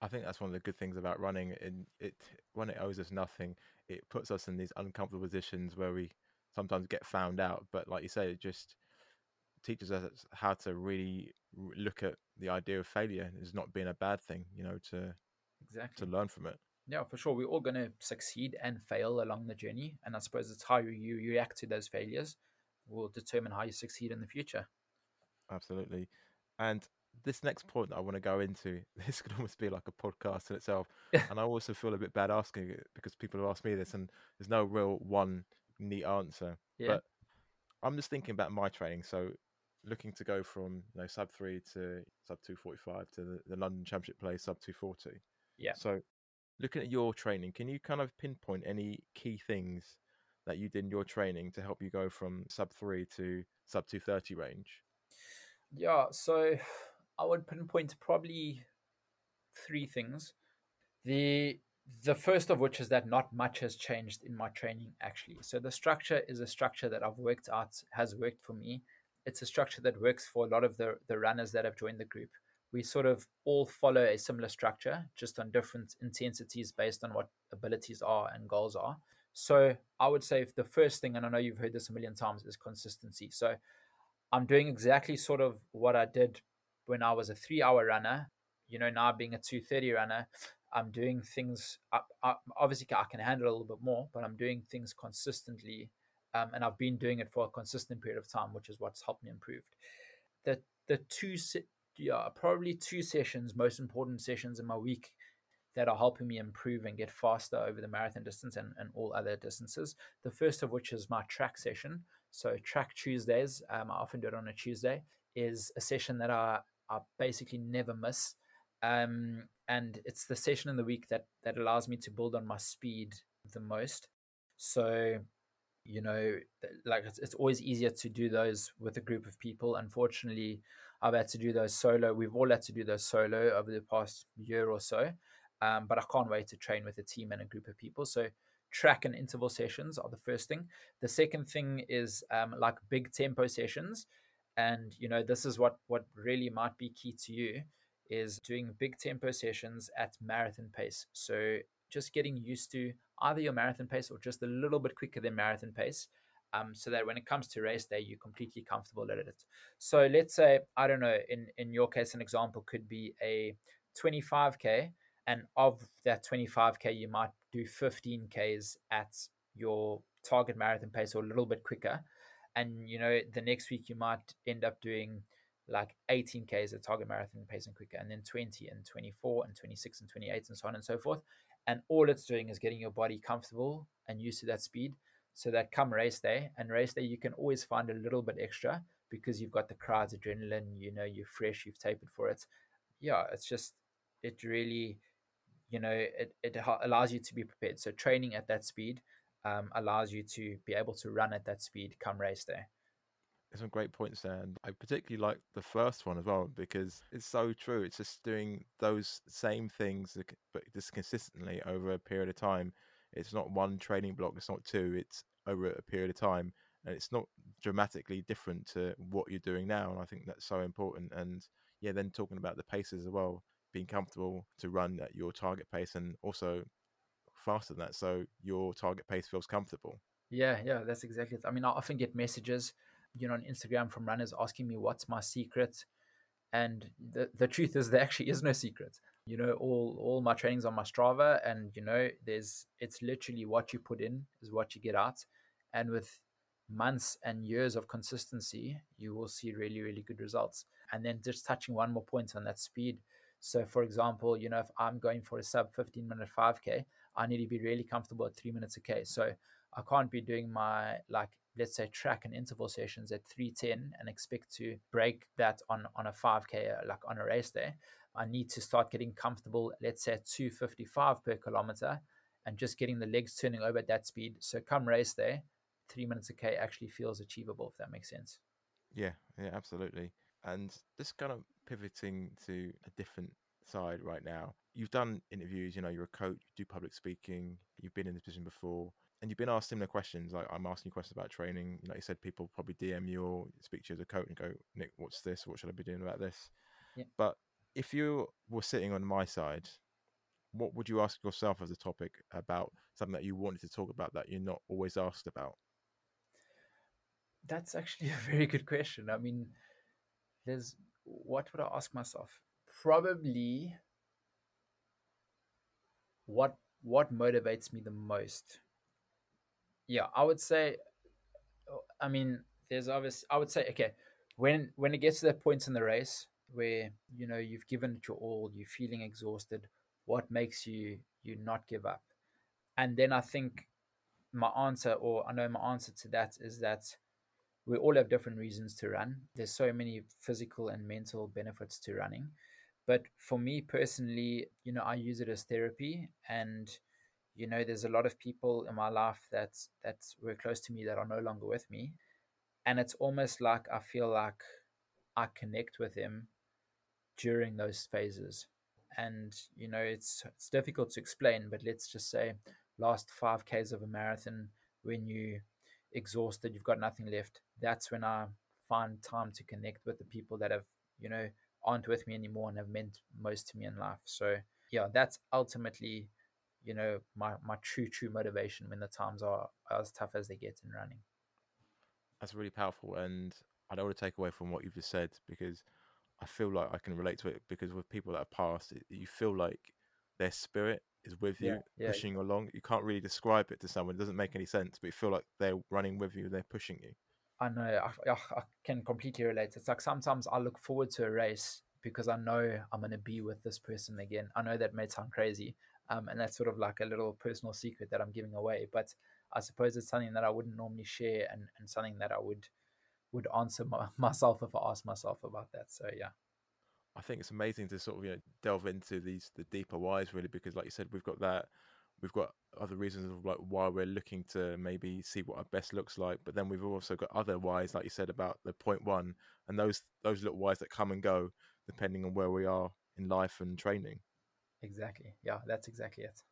I think that's one of the good things about running. In it, when it owes us nothing, it puts us in these uncomfortable positions where we sometimes get found out. But like you say, it just teaches us how to really look at the idea of failure is not being a bad thing. You know, to exactly to learn from it. yeah for sure we're all going to succeed and fail along the journey and i suppose it's how you, you react to those failures will determine how you succeed in the future Absolutely. And this next point that I want to go into, this could almost be like a podcast in itself. And I also feel a bit bad asking it because people have asked me this, and there's no real one neat answer. yeah But I'm just thinking about my training. So looking to go from you know sub three to sub two forty five to the, the London Championship play sub two forty. Yeah. So looking at your training, can you kind of pinpoint any key things that you did in your training to help you go from sub three to sub two thirty range? Yeah, so I would pinpoint probably three things. The the first of which is that not much has changed in my training actually. So the structure is a structure that I've worked out has worked for me. It's a structure that works for a lot of the the runners that have joined the group. We sort of all follow a similar structure, just on different intensities based on what abilities are and goals are. So I would say the first thing, and I know you've heard this a million times, is consistency. So I'm doing exactly sort of what I did when I was a three hour runner. You know, now being a 230 runner, I'm doing things. I, I, obviously, I can handle a little bit more, but I'm doing things consistently. Um, and I've been doing it for a consistent period of time, which is what's helped me improve. The, the two, se- yeah, probably two sessions, most important sessions in my week that are helping me improve and get faster over the marathon distance and, and all other distances. The first of which is my track session. So track Tuesdays, um, I often do it on a Tuesday, is a session that I, I basically never miss. Um, and it's the session in the week that that allows me to build on my speed the most. So, you know, like it's, it's always easier to do those with a group of people. Unfortunately, I've had to do those solo. We've all had to do those solo over the past year or so. Um, but I can't wait to train with a team and a group of people. So track and interval sessions are the first thing. The second thing is um, like big tempo sessions, and you know this is what what really might be key to you is doing big tempo sessions at marathon pace. So just getting used to either your marathon pace or just a little bit quicker than marathon pace. Um, so that when it comes to race day, you're completely comfortable at it. So let's say, I don't know, in, in your case, an example could be a 25K and of that 25k you might do 15ks at your target marathon pace or a little bit quicker and you know the next week you might end up doing like 18 Ks at target marathon pace and quicker, and then 20 and 24 and 26 and 28 and so on and so forth. And all it's doing is getting your body comfortable and used to that speed so that come race day and race day, you can always find a little bit extra because you've got the crowd's adrenaline, you know, you're fresh, you've tapered for it. Yeah, it's just, it really, you know, it, it allows you to be prepared. So training at that speed um, allows you to be able to run at that speed come race day some great points there. And I particularly like the first one as well because it's so true. It's just doing those same things, but just consistently over a period of time. It's not one training block, it's not two, it's over a period of time. And it's not dramatically different to what you're doing now. And I think that's so important. And yeah, then talking about the paces as well, being comfortable to run at your target pace and also faster than that. So your target pace feels comfortable. Yeah, yeah, that's exactly it. I mean, I often get messages you know on Instagram from runners asking me what's my secret, and the the truth is there actually is no secret. You know, all all my trainings on my Strava, and you know, there's it's literally what you put in is what you get out, and with months and years of consistency, you will see really really good results. And then just touching one more point on that speed. So, for example, you know, if I'm going for a sub 15 minute 5K, I need to be really comfortable at three minutes a K. So I can't be doing my like let's say track and interval sessions at 310 and expect to break that on on a 5k uh, like on a race day i need to start getting comfortable let's say 255 per kilometer and just getting the legs turning over at that speed. So come race day three minutes a k actually feels achievable if that makes sense. Yeah yeah absolutely. And just kind of pivoting to a different side right now you've done interviews you know you're a coach you do public speaking you've been in this position before and you've been asked similar questions. Like I'm asking you questions about training. Like you said, people probably DM you or speak to you as a coach and go, Nick, what's this? What should I be doing about this? Yeah. But if you were sitting on my side, what would you ask yourself as a topic about something that you wanted to talk about that you're not always asked about? That's actually a very good question. I mean, there's what would I ask myself? Probably what what motivates me the most yeah, I would say. Oh, I mean, there's obvious. I would say okay, when when it gets to that point in the race where you know you've given it your all, you're feeling exhausted. What makes you you not give up? And then I think my answer, or I know my answer to that, is that we all have different reasons to run. There's so many physical and mental benefits to running. But for me personally, you know, I use it as therapy and you know there's a lot of people in my life that that were close to me that are no longer with me. And it's almost like i feel like i connect with them during those phases. And you know it's it's difficult to explain but let's just say last 5ks of a marathon when you exhausted you've got nothing left that's when i find time to connect with the people that have you know aren't with me anymore and have meant most to me in life. So yeah that's ultimately you know my my true true motivation when the times are as tough as they get in running. That's really powerful and i don't want to take away from what you've just said because i feel like i can relate to it because with people that are past you feel like their spirit is with you yeah, pushing yeah. you along. You can't really describe it to someone it doesn't make any sense but you feel like they're running with you they're pushing you. I know I, I can completely relate. It's like sometimes i look forward to a race because i know i'm going to be with this person again. I know that may sound crazy um, and that's sort of like a little personal secret that I'm giving away. But I suppose it's something that I wouldn't normally share, and, and something that I would would answer my, myself if I asked myself about that. So yeah. I think it's amazing to sort of you know delve into these the deeper whys really because like you said we've got that we've got other reasons of like why we're looking to maybe see what our best looks like but then we've also got other whys like you said about the point one and those those little whys that come and go depending on where we are in life and training Exactly. Yeah, that's exactly it.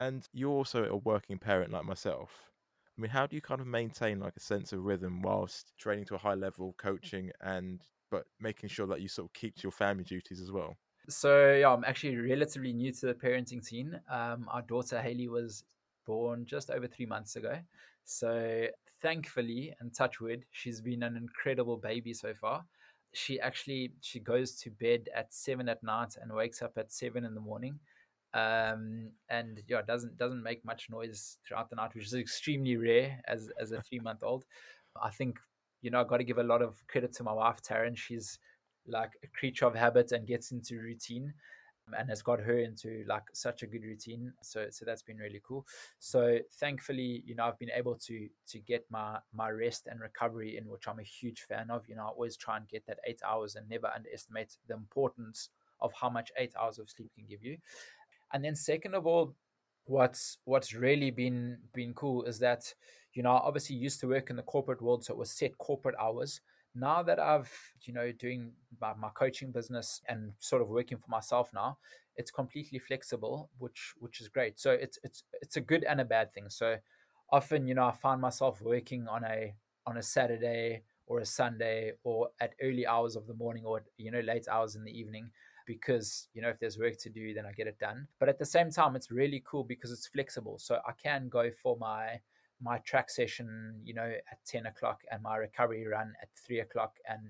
And you're also a working parent like myself. I mean, how do you kind of maintain like a sense of rhythm whilst training to a high level, coaching, and but making sure that you sort of keep to your family duties as well? So yeah, I'm actually relatively new to the parenting scene. Um, our daughter Haley was born just over three months ago. So thankfully, and touch wood, she's been an incredible baby so far she actually she goes to bed at seven at night and wakes up at seven in the morning um, and yeah doesn't doesn't make much noise throughout the night which is extremely rare as as a three month old i think you know i got to give a lot of credit to my wife taryn. She's like a creature of habit and gets into routine and has got her into like such a good routine. So so that's been really cool. So thankfully you know i've been able to to get my my rest and recovery in which i'm a huge fan of. You know i always try and get that eight hours and never underestimate the importance of how much eight hours of sleep can give you. And then second of all what's what's really been been cool is that you know I obviously used to work in the corporate world so it was set corporate hours now that I've, you know, doing my, my, coaching business and sort of working for myself now, it's completely flexible, which which is great. So it's it's it's a good and a bad thing. So often, you know, I find myself working on a on a Saturday or a Sunday or at early hours of the morning or you know late hours in the evening because you know if there's work to do then I get it done. But at the same time, it's really cool because it's flexible. So I can go for my my track session, you know, at 10 o'clock and my recovery run at three o'clock and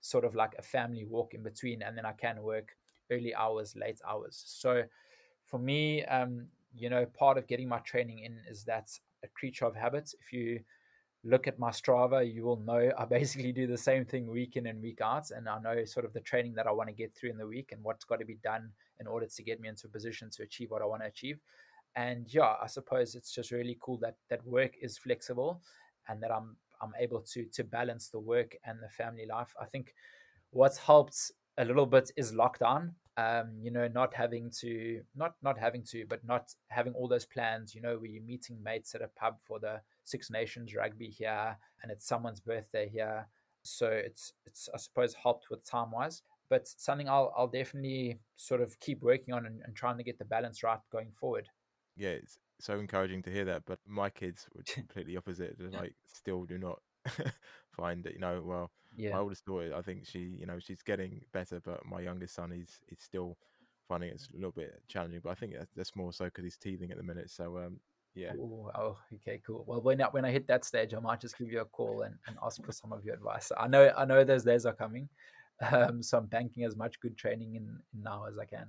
sort of like a family walk in between. And then I can work early hours, late hours. So for me, um, you know, part of getting my training in is that a creature of habits. If you look at my Strava, you will know I basically do the same thing week in and week out. And I know sort of the training that I want to get through in the week and what's got to be done in order to get me into a position to achieve what I want to achieve and yeah i suppose it's just really cool that that work is flexible and that i'm i'm able to to balance the work and the family life. I think what's helped a little bit is lockdown um you know not having to not not having to but not having all those plans you know where you're meeting mates at a pub for the six nations rugby here and it's someone's birthday here. So it's it's i suppose helped with time wise but something I'll, I'll definitely sort of keep working on and, and trying to get the balance right going forward yeah, it's so encouraging to hear that. But my kids were completely opposite. They're like, still do not find it. You know, well, yeah. my oldest daughter, I think she, you know, she's getting better, but my youngest son, he's he's still finding it's a little bit challenging. But I think that's more so because he's teething at the minute. So um, yeah. Ooh, oh, okay, cool. Well, when I, when I hit that stage, I might just give you a call and, and ask for some of your advice. I know I know those days are coming, um, so I'm banking as much good training in, in now as I can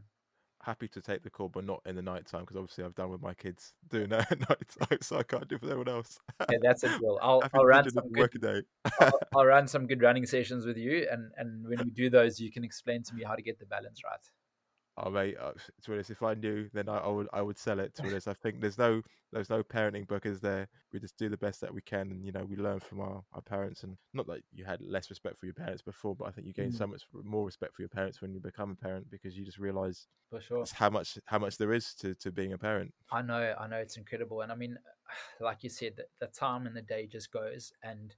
happy to take the call, but not in the night time because obviously I've done with my kids doing that at night time, so I can't do it for anyone else. Okay, that's it. Well, I'll, I'll run some good, day. I'll, I'll, run some good running sessions with you, and and when we do those, you can explain to me how to get the balance right. Oh mate, uh, to be honest, if I knew, then I, I, would I would sell it. To be honest, I think there's no there's no parenting book, is there? We just do the best that we can, and you know we learn from our, our parents. And not that you had less respect for your parents before, but I think you gain mm. so much more respect for your parents when you become a parent because you just realize for sure how much how much there is to to being a parent. I know, I know, it's incredible, and I mean, like you said, the, the time and the day just goes and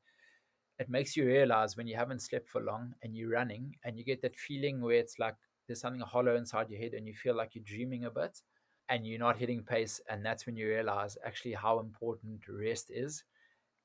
it makes you realize when you haven't slept for long and you're running and you get that feeling where it's like there's something hollow inside your head and you feel like you're dreaming a bit and you're not hitting pace and that's when you realize actually how important rest is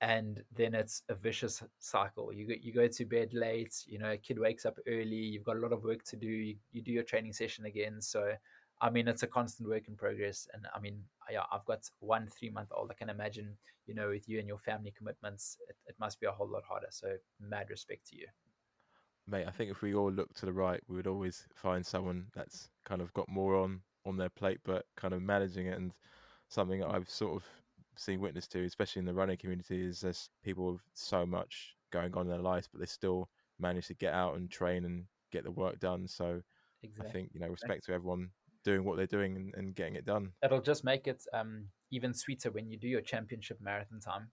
and then it's a vicious cycle. You go, you go to bed late you know a kid wakes up early you've got a lot of work to do you, you do your training session again. So i mean it's a constant work in progress and i mean yeah i've got one three month old i can imagine you know with you and your family commitments it, it must be a whole lot harder. So mad respect to you mate, I think if we all look to the right, we would always find someone that's kind of got more on on their plate, but kind of managing it. And something I've sort of seen witness to, especially in the running community, is there's people with so much going on in their lives, but they still manage to get out and train and get the work done. So exactly. I think you know, respect to everyone doing what they're doing and, and getting it done. It'll just make it um, even sweeter when you do your championship marathon time.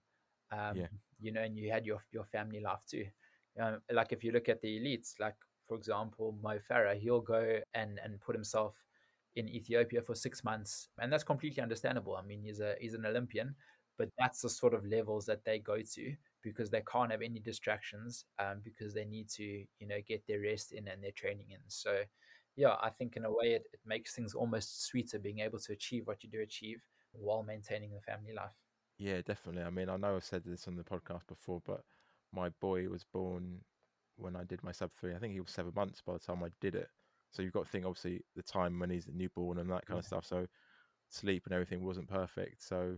Um, yeah. You know, and you had your your family life too. Um, like if you look at the elites, like for example, Mo Farah, he'll go and and put himself in Ethiopia for six months, and that's completely understandable. I mean, he's a he's an Olympian, but that's the sort of levels that they go to because they can't have any distractions, um, because they need to you know get their rest in and their training in. So, yeah, I think in a way it, it makes things almost sweeter being able to achieve what you do achieve while maintaining the family life. Yeah, definitely. I mean, I know I've said this on the podcast before, but my boy was born when I did my sub three. I think he was seven months by the time I did it. So you've got to think, obviously, the time when he's newborn and that kind yeah. of stuff. So sleep and everything wasn't perfect. So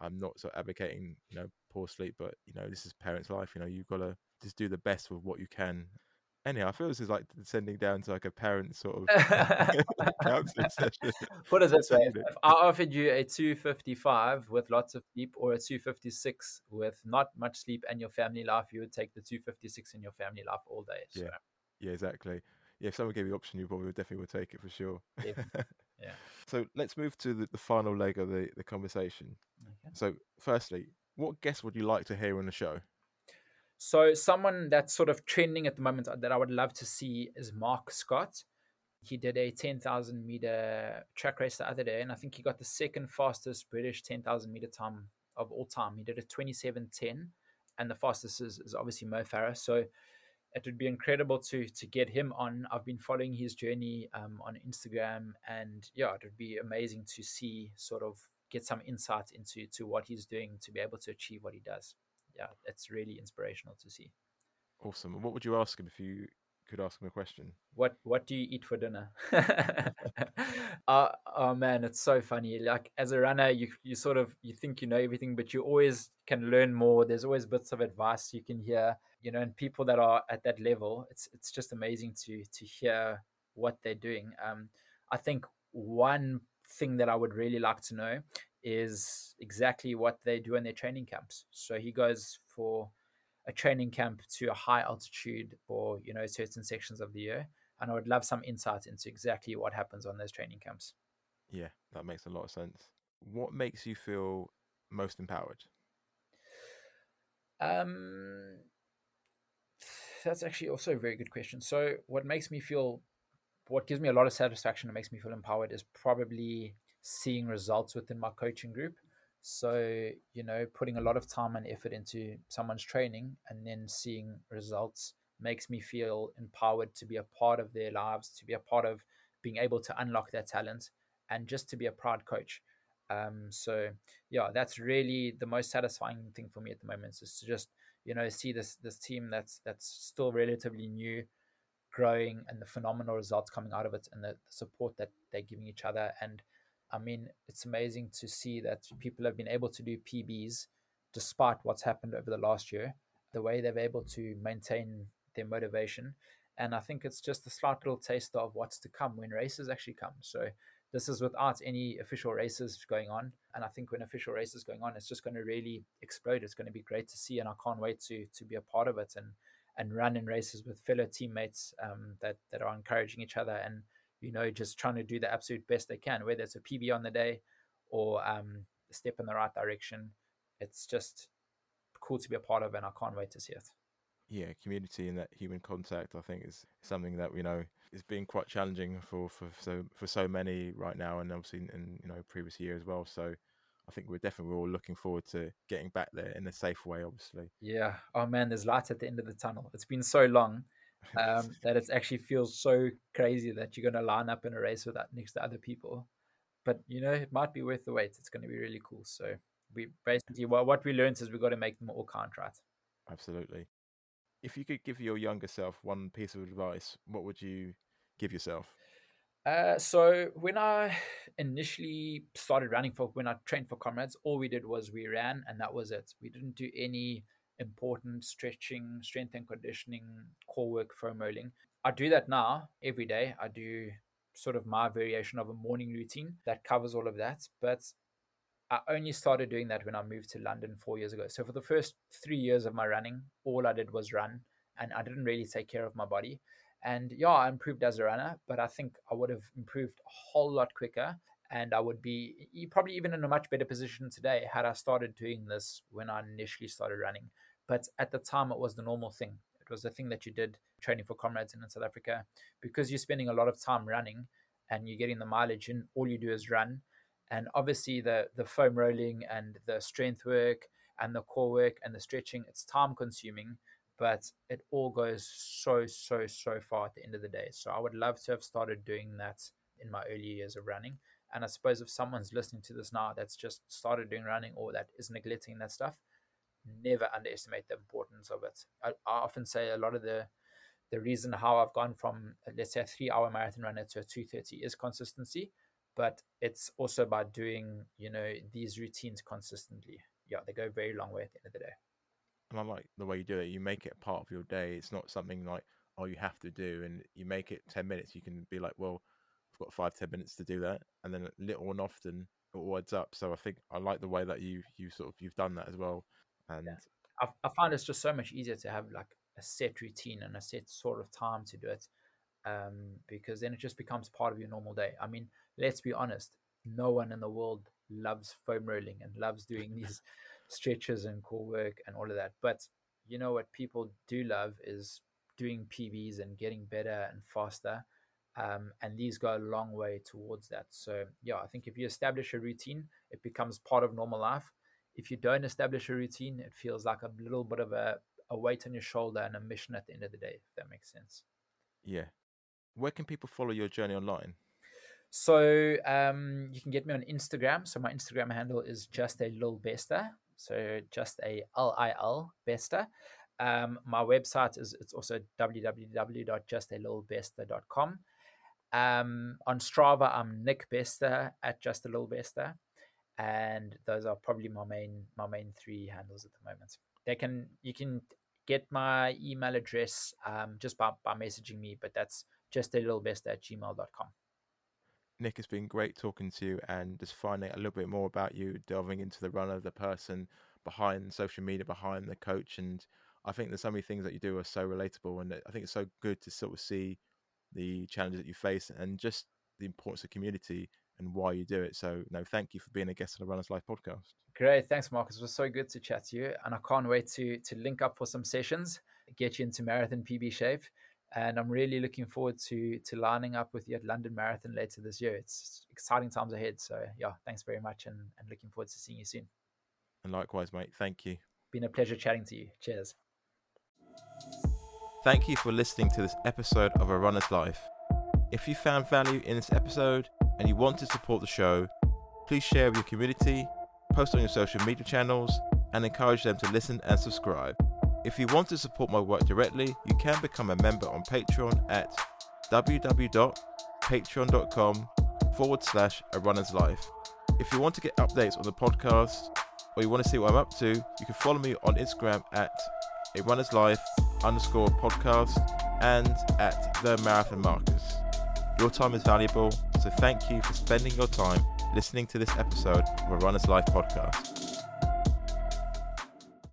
I'm not sort of advocating, you know, poor sleep, but you know, this is parents' life. You know, you've got to just do the best with what you can Anyhow, I feel this is like descending down to like a parent sort of counseling session. Put it this way: if I offered you a 255 with lots of sleep, or a 256 with not much sleep and your family life, you would take the 256 in your family life all day. So. Yeah, Yeah, exactly. Yeah, if someone gave you the option, you probably would definitely would take it for sure. Yeah. So let's move to the, the final leg of the, the conversation. Okay. So, firstly, what guest would you like to hear on the show? So someone that's sort of trending at the moment uh, that I would love to see is Marc Scott. He did a 10,000 meter track race the other day, and I think he got the second fastest British 10,000 meter time of all time. He did a 27.10, and the fastest is, is obviously Mo Farah. So it would be incredible to to get him on. I've been following his journey um, on Instagram, and yeah, it would be amazing to see sort of get some insight into to what he's doing to be able to achieve what he does. Yeah, it's really inspirational to see. Awesome. What would you ask him if you could ask him a question? What What do you eat for dinner? uh, oh man, it's so funny. Like as a runner, you you sort of you think you know everything, but you always can learn more. There's always bits of advice you can hear, you know, and people that are at that level, it's it's just amazing to to hear what they're doing. Um, I think one thing that I would really like to know is exactly what they do in their training camps. So he goes for a training camp to a high altitude for you know certain sections of the year and i would love some insight into exactly what happens on those training camps Yeah, that makes a lot of sense. What makes you feel most empowered? um that's actually also a very good question so what makes me feel what gives me a lot of satisfaction and makes me feel empowered is probably seeing results within my coaching group. So you know putting a lot of time and effort into someone's training and then seeing results makes me feel empowered to be a part of their lives to be a part of being able to unlock their talent and just to be a proud coach. Um, so yeah that's really the most satisfying thing for me at the moment is to just you know see this this team that's that's still relatively new growing and the phenomenal results coming out of it and the, the support that they're giving each other and I mean, it's amazing to see that people have been able to do PBs despite what's happened over the last year, the way they've able to maintain their motivation. And I think it's just a slight little taste of what's to come when races actually come. So this is without any official races going on. And I think when official races going on, it's just going to really explode. It's going to be great to see, and I can't wait to to be a part of it and and run in races with fellow teammates um, that that are encouraging each other and you know, just trying to do the absolute best they can, whether it's a PB on the day or um, a step in the right direction. It's just cool to be a part of, and I can't wait to see it. Yeah, community and that human contact, I think, is something that you know is being quite challenging for for so for so many right now, and obviously in, in you know previous year as well. So I think we're definitely we're all looking forward to getting back there in a safe way, obviously. Yeah. Oh man, there's light at the end of the tunnel. It's been so long um, that it actually feels so crazy that you're going to line up in a race with that next to other people. But you know, it might be worth the wait. It's going to be really cool. So we basically well, what we learned is we've got to make them all count, right? Absolutely. If you could give your younger self one piece of advice, what would you give yourself? Uh, so when I initially started running for when I trained for comrades, all we did was we ran and that was it. We didn't do any important stretching, strength and conditioning, core work, foam rolling. I do that now every day. I do sort of my variation of a morning routine that covers all of that. But I only started doing that when I moved to London four years ago. So for the first three years of my running, all I did was run and I didn't really take care of my body. And yeah, I improved as a runner, but I think I would have improved a whole lot quicker and I would be probably even in a much better position today had I started doing this when I initially started running. But at the time, it was the normal thing. It was the thing that you did training for comrades in South Africa because you're spending a lot of time running and you're getting the mileage and all you do is run. And obviously, the the foam rolling and the strength work and the core work and the stretching, it's time consuming, but it all goes so, so, so far at the end of the day. So I would love to have started doing that in my early years of running. And I suppose if someone's listening to this now that's just started doing running or that is neglecting that stuff, never underestimate the importance of it. I, I, often say a lot of the the reason how I've gone from let's say a three hour marathon runner to a two thirty is consistency, but it's also by doing you know these routines consistently. Yeah, they go a very long way at the end of the day. And I like the way you do it. You make it part of your day. It's not something like oh you have to do, and you make it ten minutes. You can be like, well, I've got five ten minutes to do that, and then little and often it all adds up. So I think I like the way that you you sort of you've done that as well. And yeah. I, I find it's just so much easier to have like a set routine and a set sort of time to do it um, because then it just becomes part of your normal day. I mean, let's be honest, no one in the world loves foam rolling and loves doing these stretches and core work and all of that. But you know what people do love is doing PBs and getting better and faster. Um, and these go a long way towards that. So, yeah, I think if you establish a routine, it becomes part of normal life. If you don't establish a routine, it feels like a little bit of a, a weight on your shoulder and a mission at the end of the day, if that makes sense. Yeah. Where can people follow your journey online? So um, you can get me on Instagram. So my Instagram handle is just a lil bester. So just a L I L bester. Um, my website is it's also www.justalilbester.com. Um, on Strava, I'm Nick Bester at Just a Little Bester, and those are probably my main my main three handles at the moment. They can you can get my email address um, just by, by messaging me, but that's just a little best at gmail.com. Nick, it's been great talking to you and just finding a little bit more about you, delving into the runner, the person behind social media, behind the coach. And I think there's so many things that you do are so relatable. And I think it's so good to sort of see the challenges that you face and just the importance of community and why you do it. So, no, thank you for being a guest on the Runners Life podcast. Great, thanks, Marcus. It was so good to chat to you, and I can't wait to to link up for some sessions, get you into marathon PB shape and I'm really looking forward to to lining up with you at London Marathon later this year. It's exciting times ahead. So yeah, thanks very much, and, and looking forward to seeing you soon. And likewise, mate. Thank you. Been a pleasure chatting to you. Cheers. Thank you for listening to this episode of A Runner's Life. If you found value in this episode and you want to support the show, please share with your community, post on your social media channels, and encourage them to listen and subscribe. If you want to support my work directly, you can become a member on Patreon at www.patreon.com forward slash a runner's life. If you want to get updates on the podcast or you want to see what I'm up to, you can follow me on Instagram at a runner's life underscore podcast and at the marathon marcus. Your time is valuable, so thank you for spending your time listening to this episode of a runner's life podcast.